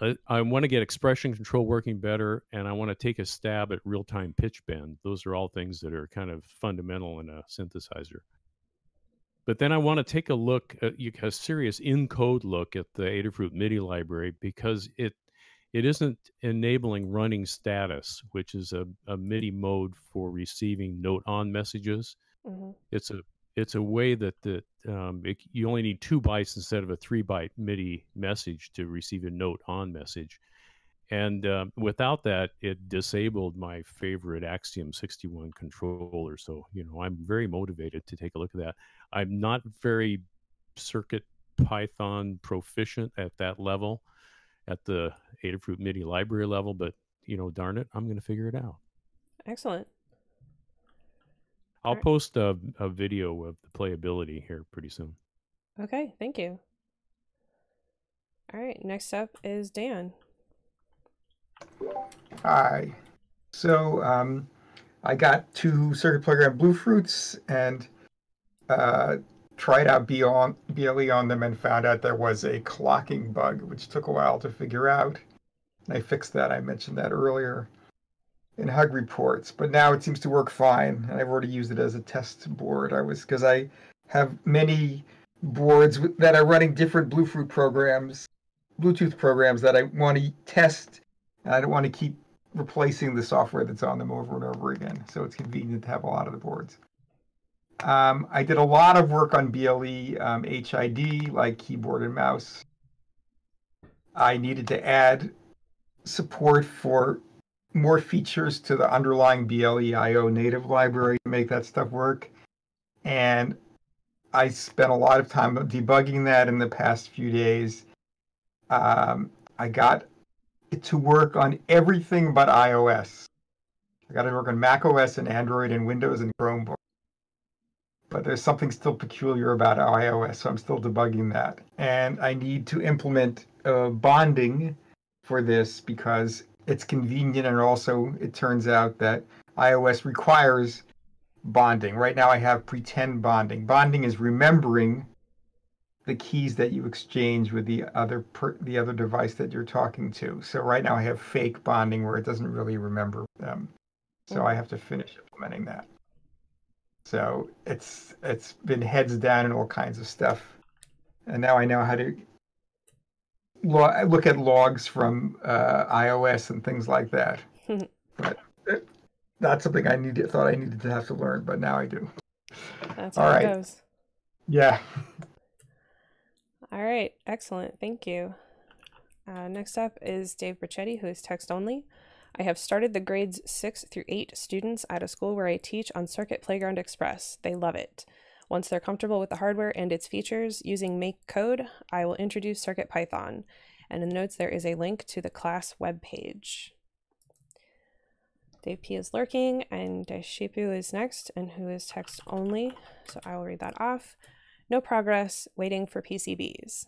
I, I want to get expression control working better, and I want to take a stab at real time pitch bend. Those are all things that are kind of fundamental in a synthesizer. But then I want to take a look, at, a serious in code look at the Adafruit MIDI library because it it isn't enabling running status, which is a, a MIDI mode for receiving note on messages. Mm-hmm. It's a it's a way that that um, it, you only need two bytes instead of a three byte MIDI message to receive a note on message. And uh, without that, it disabled my favorite Axiom 61 controller. So, you know, I'm very motivated to take a look at that. I'm not very circuit Python proficient at that level at the Adafruit MIDI library level, but you know, darn it, I'm going to figure it out. Excellent. I'll right. post a, a video of the playability here pretty soon. Okay, thank you. All right, next up is Dan. Hi. So um, I got two circuit Playground Bluefruits and uh, tried out BL BLE on them and found out there was a clocking bug, which took a while to figure out. And I fixed that. I mentioned that earlier in Hug reports, but now it seems to work fine. And I've already used it as a test board. I was because I have many boards that are running different Bluefruit programs, Bluetooth programs that I want to test. And I don't want to keep replacing the software that's on them over and over again. So it's convenient to have a lot of the boards. Um, I did a lot of work on BLE um, HID, like keyboard and mouse. I needed to add support for more features to the underlying BLEIO native library to make that stuff work. And I spent a lot of time debugging that in the past few days. Um, I got it to work on everything but iOS. I got it to work on Mac OS and Android and Windows and Chromebook. But there's something still peculiar about iOS, so I'm still debugging that. And I need to implement uh, bonding for this because it's convenient and also it turns out that iOS requires bonding. Right now I have pretend bonding. Bonding is remembering the keys that you exchange with the other per, the other device that you're talking to. So right now I have fake bonding where it doesn't really remember them. So I have to finish implementing that. So it's it's been heads down and all kinds of stuff, and now I know how to look at logs from uh, iOS and things like that. but it, that's something I needed thought I needed to have to learn, but now I do. That's All how right. it goes. Yeah. All right, excellent. Thank you. Uh, next up is Dave Brachetti, who is text only. I have started the grades 6 through 8 students at a school where I teach on Circuit Playground Express. They love it. Once they're comfortable with the hardware and its features using MakeCode, I will introduce Circuit Python. And in the notes, there is a link to the class webpage. Dave P is lurking, and Deshipu is next, and who is text only. So I will read that off. No progress, waiting for PCBs.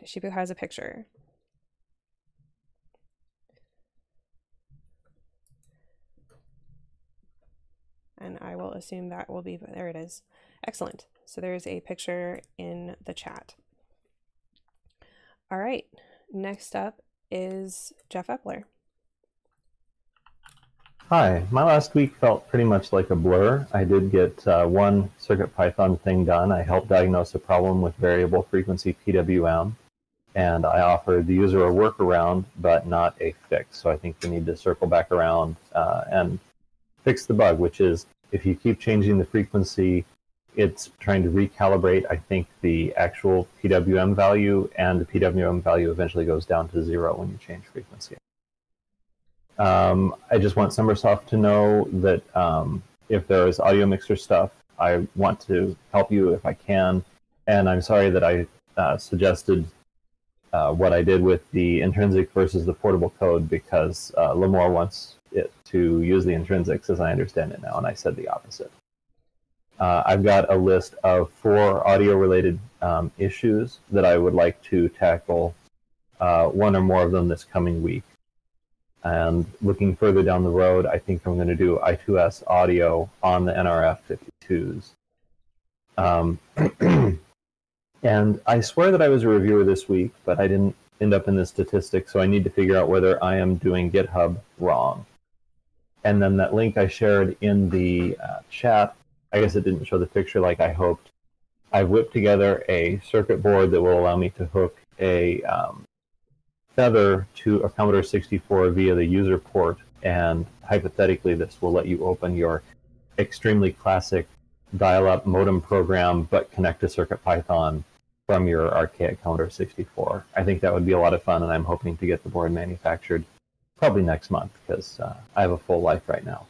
Deshipu has a picture. And I will assume that will be, there it is. Excellent. So there's a picture in the chat. All right, next up is Jeff Epler. Hi, my last week felt pretty much like a blur. I did get uh, one CircuitPython thing done. I helped diagnose a problem with variable frequency PWM, and I offered the user a workaround, but not a fix. So I think we need to circle back around uh, and fix the bug, which is if you keep changing the frequency, it's trying to recalibrate, I think, the actual PWM value, and the PWM value eventually goes down to zero when you change frequency. Um, I just want sommersoft to know that um, if there is audio mixer stuff, I want to help you if I can. And I'm sorry that I uh, suggested uh, what I did with the intrinsic versus the portable code because uh, Limor wants it to use the intrinsics as I understand it now, and I said the opposite. Uh, I've got a list of four audio related um, issues that I would like to tackle, uh, one or more of them this coming week. And looking further down the road, I think I'm going to do I2S audio on the NRF 52s. Um, and I swear that I was a reviewer this week, but I didn't end up in the statistics, so I need to figure out whether I am doing GitHub wrong. And then that link I shared in the uh, chat, I guess it didn't show the picture like I hoped. I've whipped together a circuit board that will allow me to hook a um, Feather to a Commodore 64 via the user port, and hypothetically, this will let you open your extremely classic dial-up modem program, but connect to CircuitPython from your archaic Commodore 64. I think that would be a lot of fun, and I'm hoping to get the board manufactured probably next month because uh, I have a full life right now.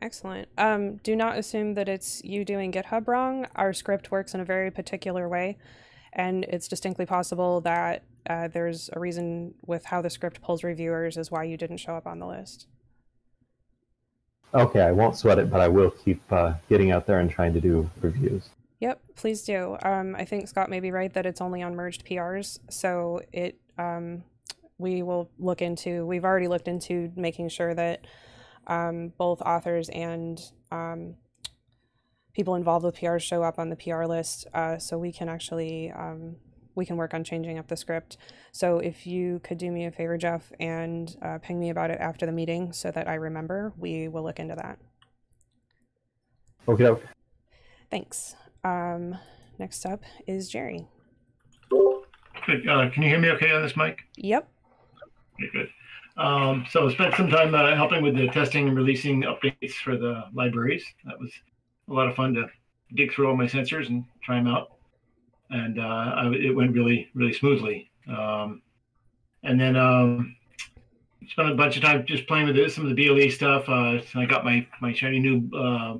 Excellent. Um, do not assume that it's you doing GitHub wrong. Our script works in a very particular way, and it's distinctly possible that uh, there's a reason with how the script pulls reviewers is why you didn't show up on the list. Okay, I won't sweat it, but I will keep uh, getting out there and trying to do reviews. Yep, please do. Um, I think Scott may be right that it's only on merged PRs, so it um, we will look into. We've already looked into making sure that um, both authors and um, people involved with PR show up on the PR list, uh, so we can actually um, we can work on changing up the script. So if you could do me a favor, Jeff, and uh, ping me about it after the meeting so that I remember, we will look into that. Okay. okay. Thanks. Um, next up is Jerry. Good. Uh, can you hear me okay on this mic? Yep. Okay, good. Um, so I spent some time uh, helping with the testing and releasing updates for the libraries. That was a lot of fun to dig through all my sensors and try them out. And uh, I, it went really, really smoothly. Um, and then um, spent a bunch of time just playing with some of the BLE stuff. Uh, so I got my my shiny new uh,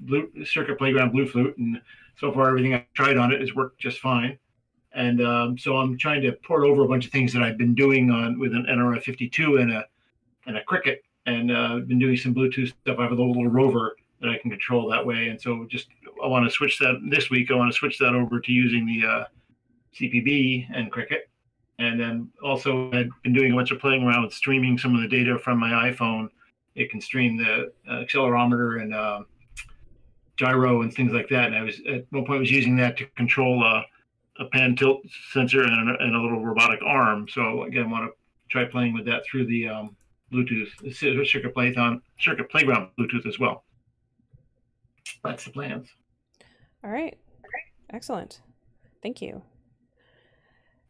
blue circuit playground Bluefruit, and so far everything I've tried on it has worked just fine. And um, so I'm trying to port over a bunch of things that I've been doing on with an NRF52 and a and a Crickit, and uh, been doing some Bluetooth stuff. I have a little, little rover that I can control that way, and so just I want to switch that this week. I want to switch that over to using the uh, CPB and Crickit, and then also I've been doing a bunch of playing around with streaming some of the data from my iPhone. It can stream the uh, accelerometer and uh, gyro and things like that. And I was at one point was using that to control uh, a pan tilt sensor and a, and a little robotic arm. So again, want to try playing with that through the um, Bluetooth Circuit Plaython Circuit Playground Bluetooth as well. That's the plans. All right. Excellent. Thank you.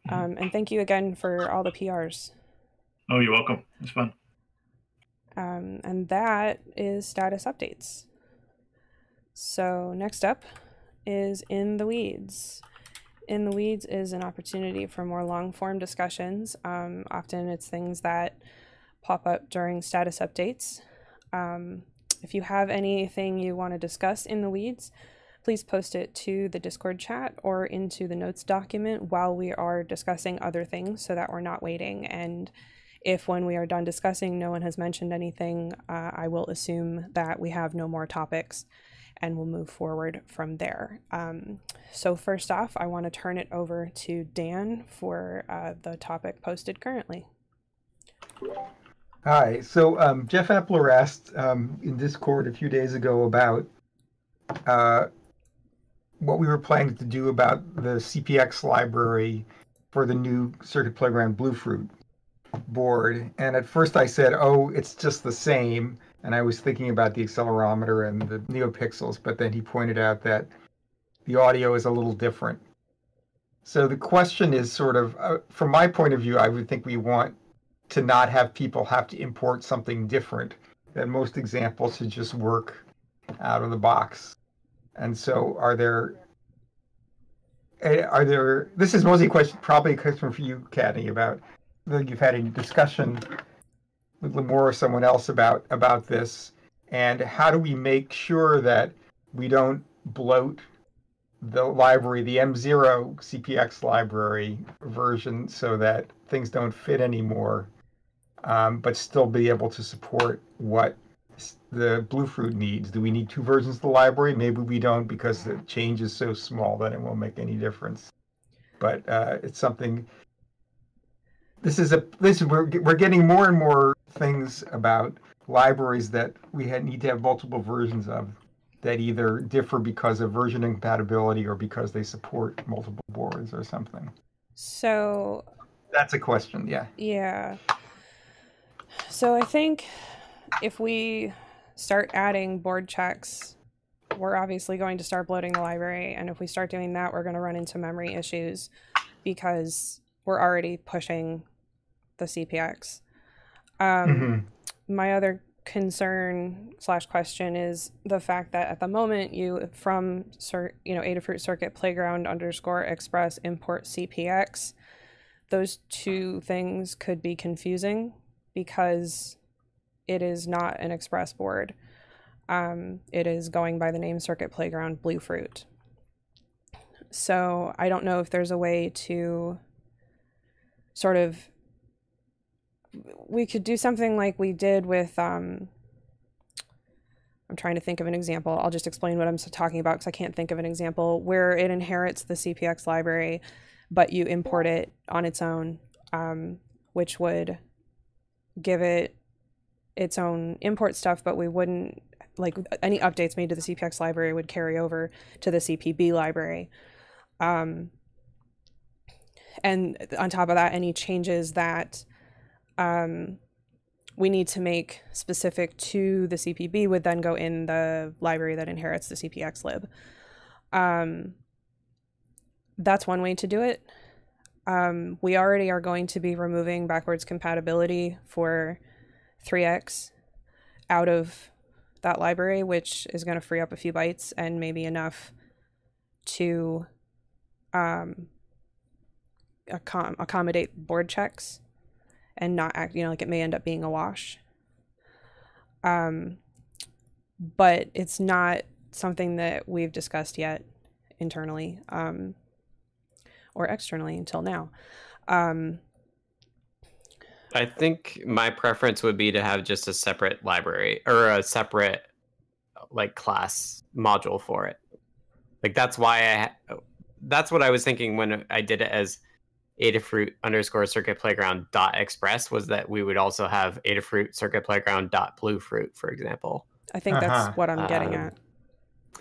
Um, and thank you again for all the PRs. Oh, you're welcome. It's fun. Um, and that is status updates. So next up is In the Weeds. In the Weeds is an opportunity for more long form discussions. Um, often it's things that pop up during status updates. Um, if you have anything you want to discuss in the weeds, please post it to the Discord chat or into the notes document while we are discussing other things so that we're not waiting. And if when we are done discussing no one has mentioned anything, uh, I will assume that we have no more topics and we'll move forward from there. Um, so, first off, I want to turn it over to Dan for uh, the topic posted currently. Hi. So um, Jeff Epler asked um, in Discord a few days ago about uh, what we were planning to do about the CPX library for the new Circuit Playground Bluefruit board. And at first I said, oh, it's just the same. And I was thinking about the accelerometer and the NeoPixels, but then he pointed out that the audio is a little different. So the question is sort of, uh, from my point of view, I would think we want to not have people have to import something different. That most examples should just work out of the box. And so, are there are there? This is mostly a question, probably a question for you, Kattni, about whether you've had a discussion with Limor or someone else about about this, and how do we make sure that we don't bloat the library, the M0 CPX library version, so that things don't fit anymore, um, but still be able to support what the Bluefruit needs. Do we need two versions of the library? Maybe we don't because the change is so small that it won't make any difference. But uh, it's something. This is a this is we're we're getting more and more things about libraries that we had, need to have multiple versions of that either differ because of version incompatibility or because they support multiple boards or something. So that's a question, yeah. Yeah. So I think if we start adding board checks, we're obviously going to start bloating the library. And if we start doing that, we're going to run into memory issues because we're already pushing the CPX. Um, mm-hmm. My other concern slash question is the fact that at the moment you from you know Adafruit Circuit Playground underscore Express import CPX, those two things could be confusing because it is not an express board. Um, it is going by the name Circuit Playground Bluefruit. So I don't know if there's a way to sort of we could do something like we did with um, I'm trying to think of an example. I'll just explain what I'm talking about because I can't think of an example where it inherits the CPX library, but you import it on its own, um, which would give it its own import stuff, but we wouldn't like any updates made to the CPX library would carry over to the CPB library. Um, and on top of that, any changes that um, we need to make specific to the CPB would then go in the library that inherits the CPX lib. Um, that's one way to do it. Um, we already are going to be removing backwards compatibility for 3x out of that library, which is going to free up a few bytes and maybe enough to um, accom- accommodate board checks and not act, you know, like it may end up being a wash. Um, but it's not something that we've discussed yet internally um, or externally until now. Um, I think my preference would be to have just a separate library or a separate like class module for it. Like that's why I that's what I was thinking when I did it as Adafruit underscore circuit playground dot express was that we would also have Adafruit circuit playground dot bluefruit, for example. I think that's Uh-huh. what I'm getting Um, at.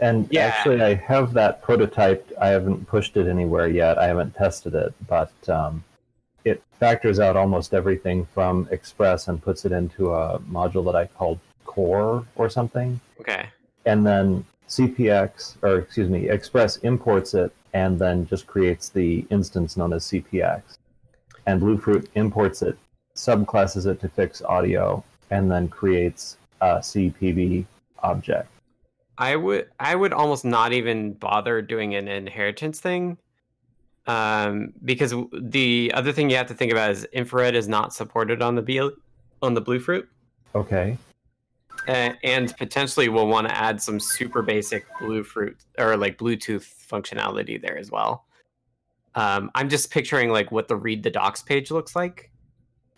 And Yeah. actually, I have that prototyped. I haven't pushed it anywhere yet. I haven't tested it, but um, it factors out almost everything from Express and puts it into a module that I called Core or something. Okay. And then CPX, or excuse me, Express imports it and then just creates the instance known as CPX. And Bluefruit imports it, subclasses it to fix audio, and then creates a CPB object. I would I would almost not even bother doing an inheritance thing. Um, because the other thing you have to think about is infrared is not supported on the B on the Bluefruit. Okay. Uh, and potentially we'll want to add some super basic Bluefruit or like Bluetooth functionality there as well. Um, I'm just picturing like what the read the docs page looks like.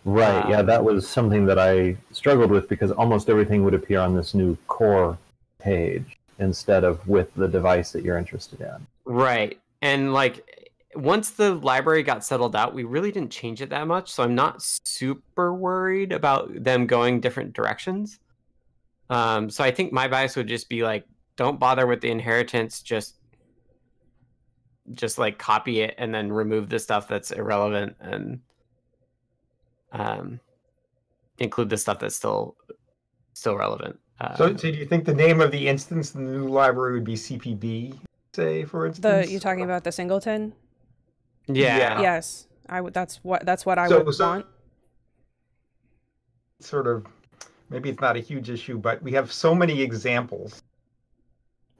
Right. yeah, Um, that was something that I struggled with because almost everything would appear on this new core page instead of with the device that you're interested in. Right. And like once the library got settled out, we really didn't change it that much. So I'm not super worried about them going different directions. Um, so I think my bias would just be like, don't bother with the inheritance, just just like copy it and then remove the stuff that's irrelevant and um include the stuff that's still still relevant. Uh, So, so do you think the name of the instance in the new library would be CPB, say, for instance? The you're talking about the singleton? yeah. Yes, I would. That's what that's what I So- would so- want. sort of maybe it's not a huge issue, but we have so many examples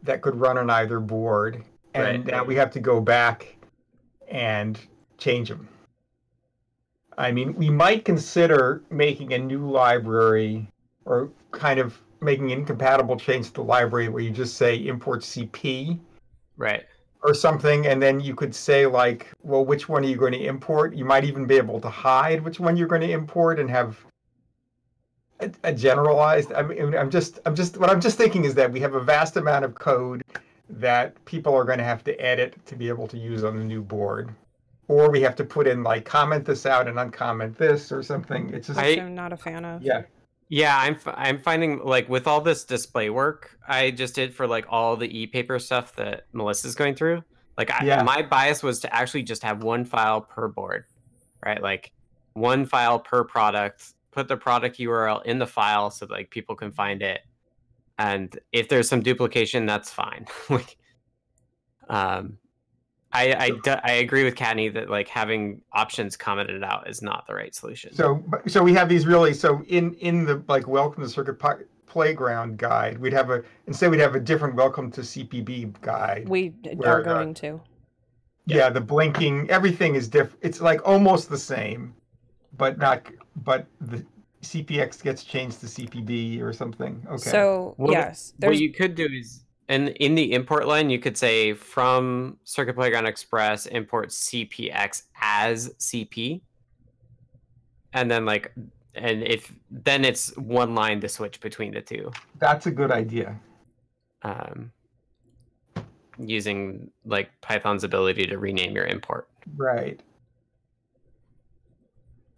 that could run on either board, and Right. now we have to go back and change them. I mean, we might consider making a new library or kind of making an incompatible change to the library where you just say import CP Right. or something, and then you could say like, well, which one are you going to import? You might even be able to hide which one you're going to import and have a, a generalized. I mean, I'm just, I'm just, what I'm just thinking is that we have a vast amount of code that people are going to have to edit to be able to use on the new board, or we have to put in like comment this out and uncomment this or something. It's just, Which I'm not a fan of. yeah. Yeah, I'm f- I'm finding like with all this display work I just did for like all the e-paper stuff that Melissa's going through. Like I, Yeah. my bias was to actually just have one file per board, right? Like one file per product. Put the product URL in the file so like people can find it, and if there's some duplication, that's fine. like, um, I, I, I agree with Kattni that like having options commented out is not the right solution. So, so we have these really. So in in the like welcome to Circuit Pi- Playground guide, we'd have a instead we'd have a different welcome to CPB guide. We Where, are uh, going to. yeah, the blinking, everything is different. It's like almost the same, but not. But the CPX gets changed to CPB or something. Okay. So What- yes, What you could do is, and in the import line, you could say from Circuit Playground Express import CPX as CP, and then like, and if then it's one line to switch between the two, that's a good idea. um, using like Python's ability to rename your import. Right.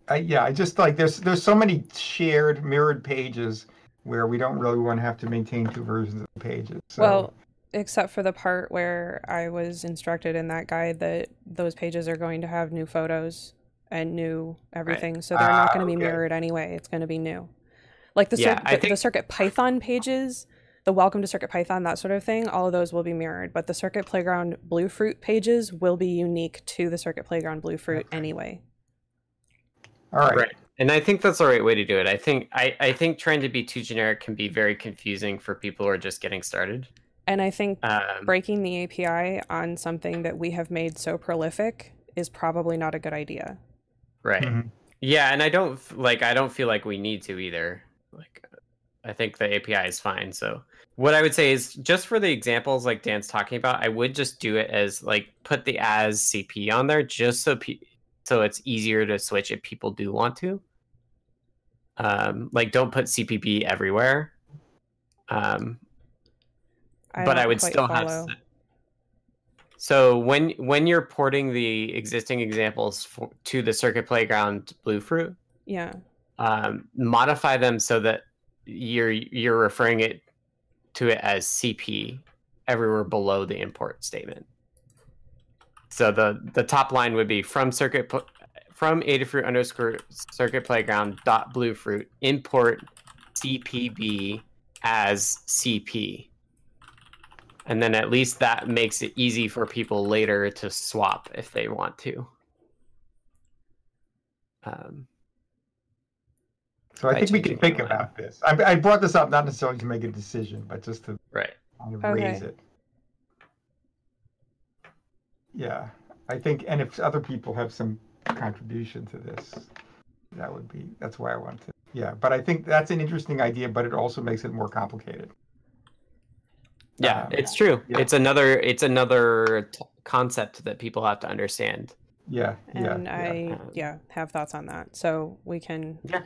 I, yeah, I just like there's there's so many shared mirrored pages where we don't really want to have to maintain two versions of the pages. So, Well, except for the part where I was instructed in that guide that those pages are going to have new photos and new everything, so they're not Ah, going to be okay. mirrored anyway. It's going to be new. Like the, Yeah, cir- I the, the Circuit Python pages, the Welcome to Circuit Python, that sort of thing, all of those will be mirrored. But the Circuit Playground Bluefruit pages will be unique to the Circuit Playground Bluefruit anyway. All right. Right. And I think that's the right way to do it. I think I, I think trying to be too generic can be very confusing for people who are just getting started. And I think Um, breaking the API on something that we have made so prolific is probably not a good idea. right. Mhm. Yeah, and I don't like I don't feel like we need to either. Like I think the API is fine. So what I would say is just for the examples like Dan's talking about, I would just do it as like put the as CP on there just so pe- so it's easier to switch if people do want to. Um, like don't put CPB everywhere. Um, I but I would still follow. have. So when when you're porting the existing examples for, to the Circuit Playground Bluefruit, Yeah. um, modify them so that you're you're referring it to it as CP everywhere below the import statement. So the the top line would be from circuit pl- from Adafruit underscore circuit playground dot bluefruit import CPB as CP. And then at least that makes it easy for people later to swap if they want to. Um, So I think we can think line. about this. I, I brought this up not necessarily to make a decision, but just to right. kind of Okay. raise it. Yeah, I think, and if other people have some contribution to this, that would be, that's why I wanted to, yeah, but I think that's an interesting idea, but it also makes it more complicated. Yeah, Um, it's true. yeah. It's another it's another t- concept that people have to understand. Yeah, yeah, And yeah. I Um, yeah, have thoughts on that. So we can Yeah.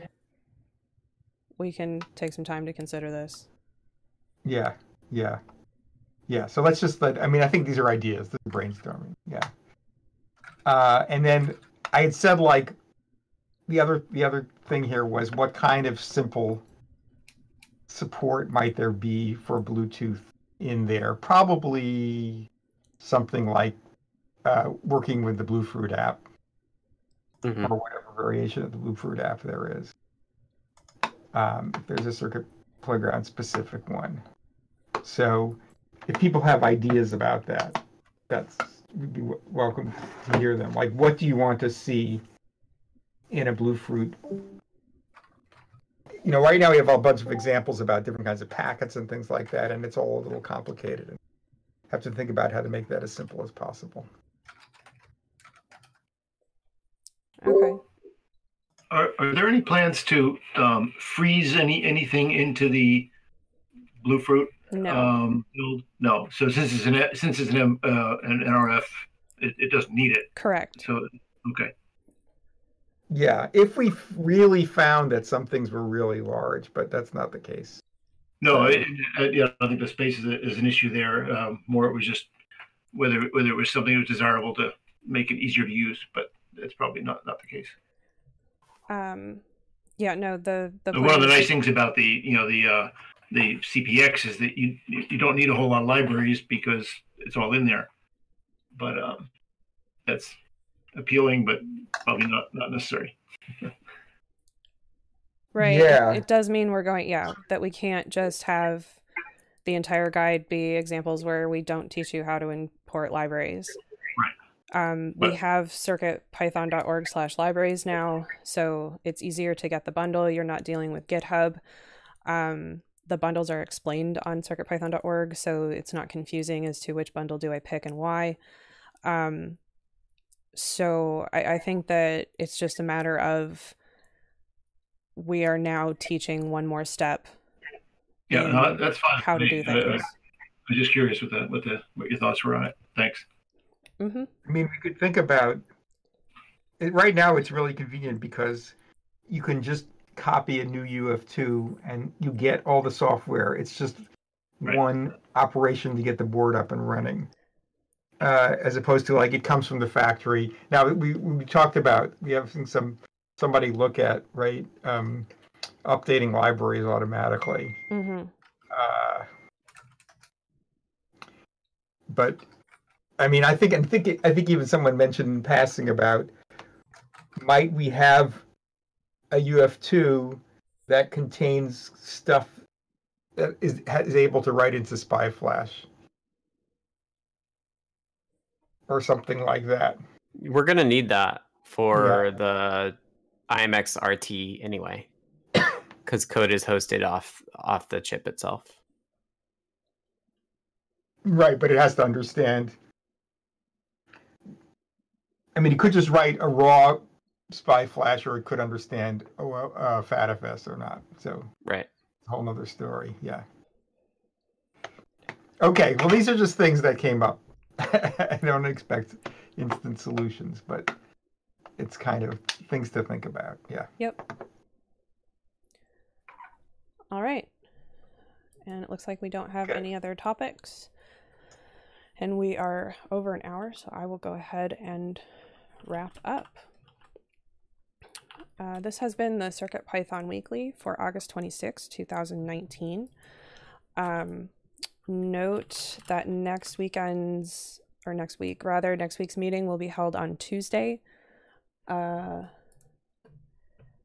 we can take some time to consider this. Yeah, yeah, yeah. So let's just let. I mean, I think these are ideas. This is brainstorming. Yeah. Uh, and then I had said like the other the other thing here was what kind of simple support might there be for Bluetooth in there? Probably something like uh, working with the Bluefruit app Mhm. or whatever variation of the Bluefruit app there is. Um, if there's a circuit playground specific one. So if people have ideas about that, that's we'd be w- welcome to hear them. Like, what do you want to see in a Bluefruit? You know, right now we have a bunch of examples about different kinds of packets and things like that, and it's all a little complicated. And have to think about how to make that as simple as possible. Okay. Are, are there any plans to um, freeze any anything into the Bluefruit No. um, build? No. So since it's an since it's an uh, an NRF, it, it doesn't need it. Correct. So okay. Yeah, if we really found that some things were really large, but that's not the case. No, it, it, yeah, I think the space is, a, is an issue there. Um, more, it was just whether whether it was something that was desirable to make it easier to use, but that's probably not not the case. Um yeah, no, the the One of the nice things about the you know the uh, the CPX is that you you don't need a whole lot of libraries because it's all in there. But um, that's appealing, but probably not not necessary. Right. Yeah. It, it does mean we're going, yeah, that we can't just have the entire guide be examples where we don't teach you how to import libraries. Um, we have circuitpython.org slash libraries now, so it's easier to get the bundle. You're not dealing with GitHub. Um, the bundles are explained on circuitpython.org, so it's not confusing as to which bundle do I pick and why. Um, so I, I think that it's just a matter of we are now teaching one more step Yeah, no, that's fine. how to do I- I- things. I'm just curious what the what the what your thoughts were on it. Thanks. hmm I mean, we could think about it. Right now, it's really convenient because you can just copy a new UF2 and you get all the software. It's just Right. one operation to get the board up and running, uh, as opposed to like it comes from the factory. Now we we talked about we have some somebody look at right um, updating libraries automatically. Mm-hmm. Uh, but I mean, I think I think I think even someone mentioned in passing about might we have a UF2 that contains stuff that is is able to write into SPI Flash or something like that. We're gonna need that for the IMX RT anyway, because code is hosted off off the chip itself. Right, but it has to understand. I mean, you could just write a raw SPI Flash, or could understand oh, uh, FATFS or not. So right, whole nother story. Yeah. Okay, well, these are just things that came up. I don't expect instant solutions, but it's kind of things to think about. Yeah. Yep. All right. And it looks like we don't have any other topics. And we are over an hour, so I will go ahead and wrap up. Uh, this has been the Circuit Python Weekly for August 26, 2019. Um, note that next weekend's, or next week, rather, next week's meeting will be held on Tuesday. Uh,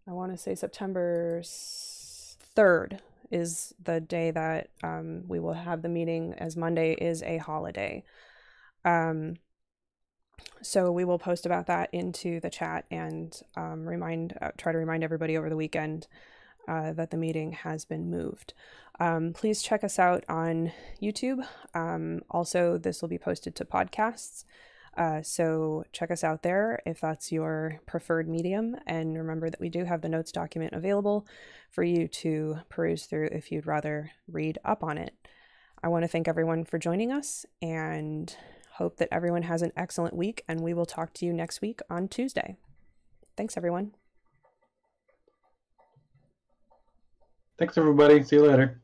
I want to say September 3rd is the day that um, we will have the meeting, as Monday is a holiday. Um, so we will post about that into the chat and um, remind, uh, try to remind everybody over the weekend uh, that the meeting has been moved. Um, please check us out on YouTube. Um, also, this will be posted to podcasts. Uh, so check us out there if that's your preferred medium. And remember that we do have the notes document available for you to peruse through if you'd rather read up on it. I want to thank everyone for joining us and hope that everyone has an excellent week. And we will talk to you next week on Tuesday. Thanks, everyone. Thanks, everybody. See you later.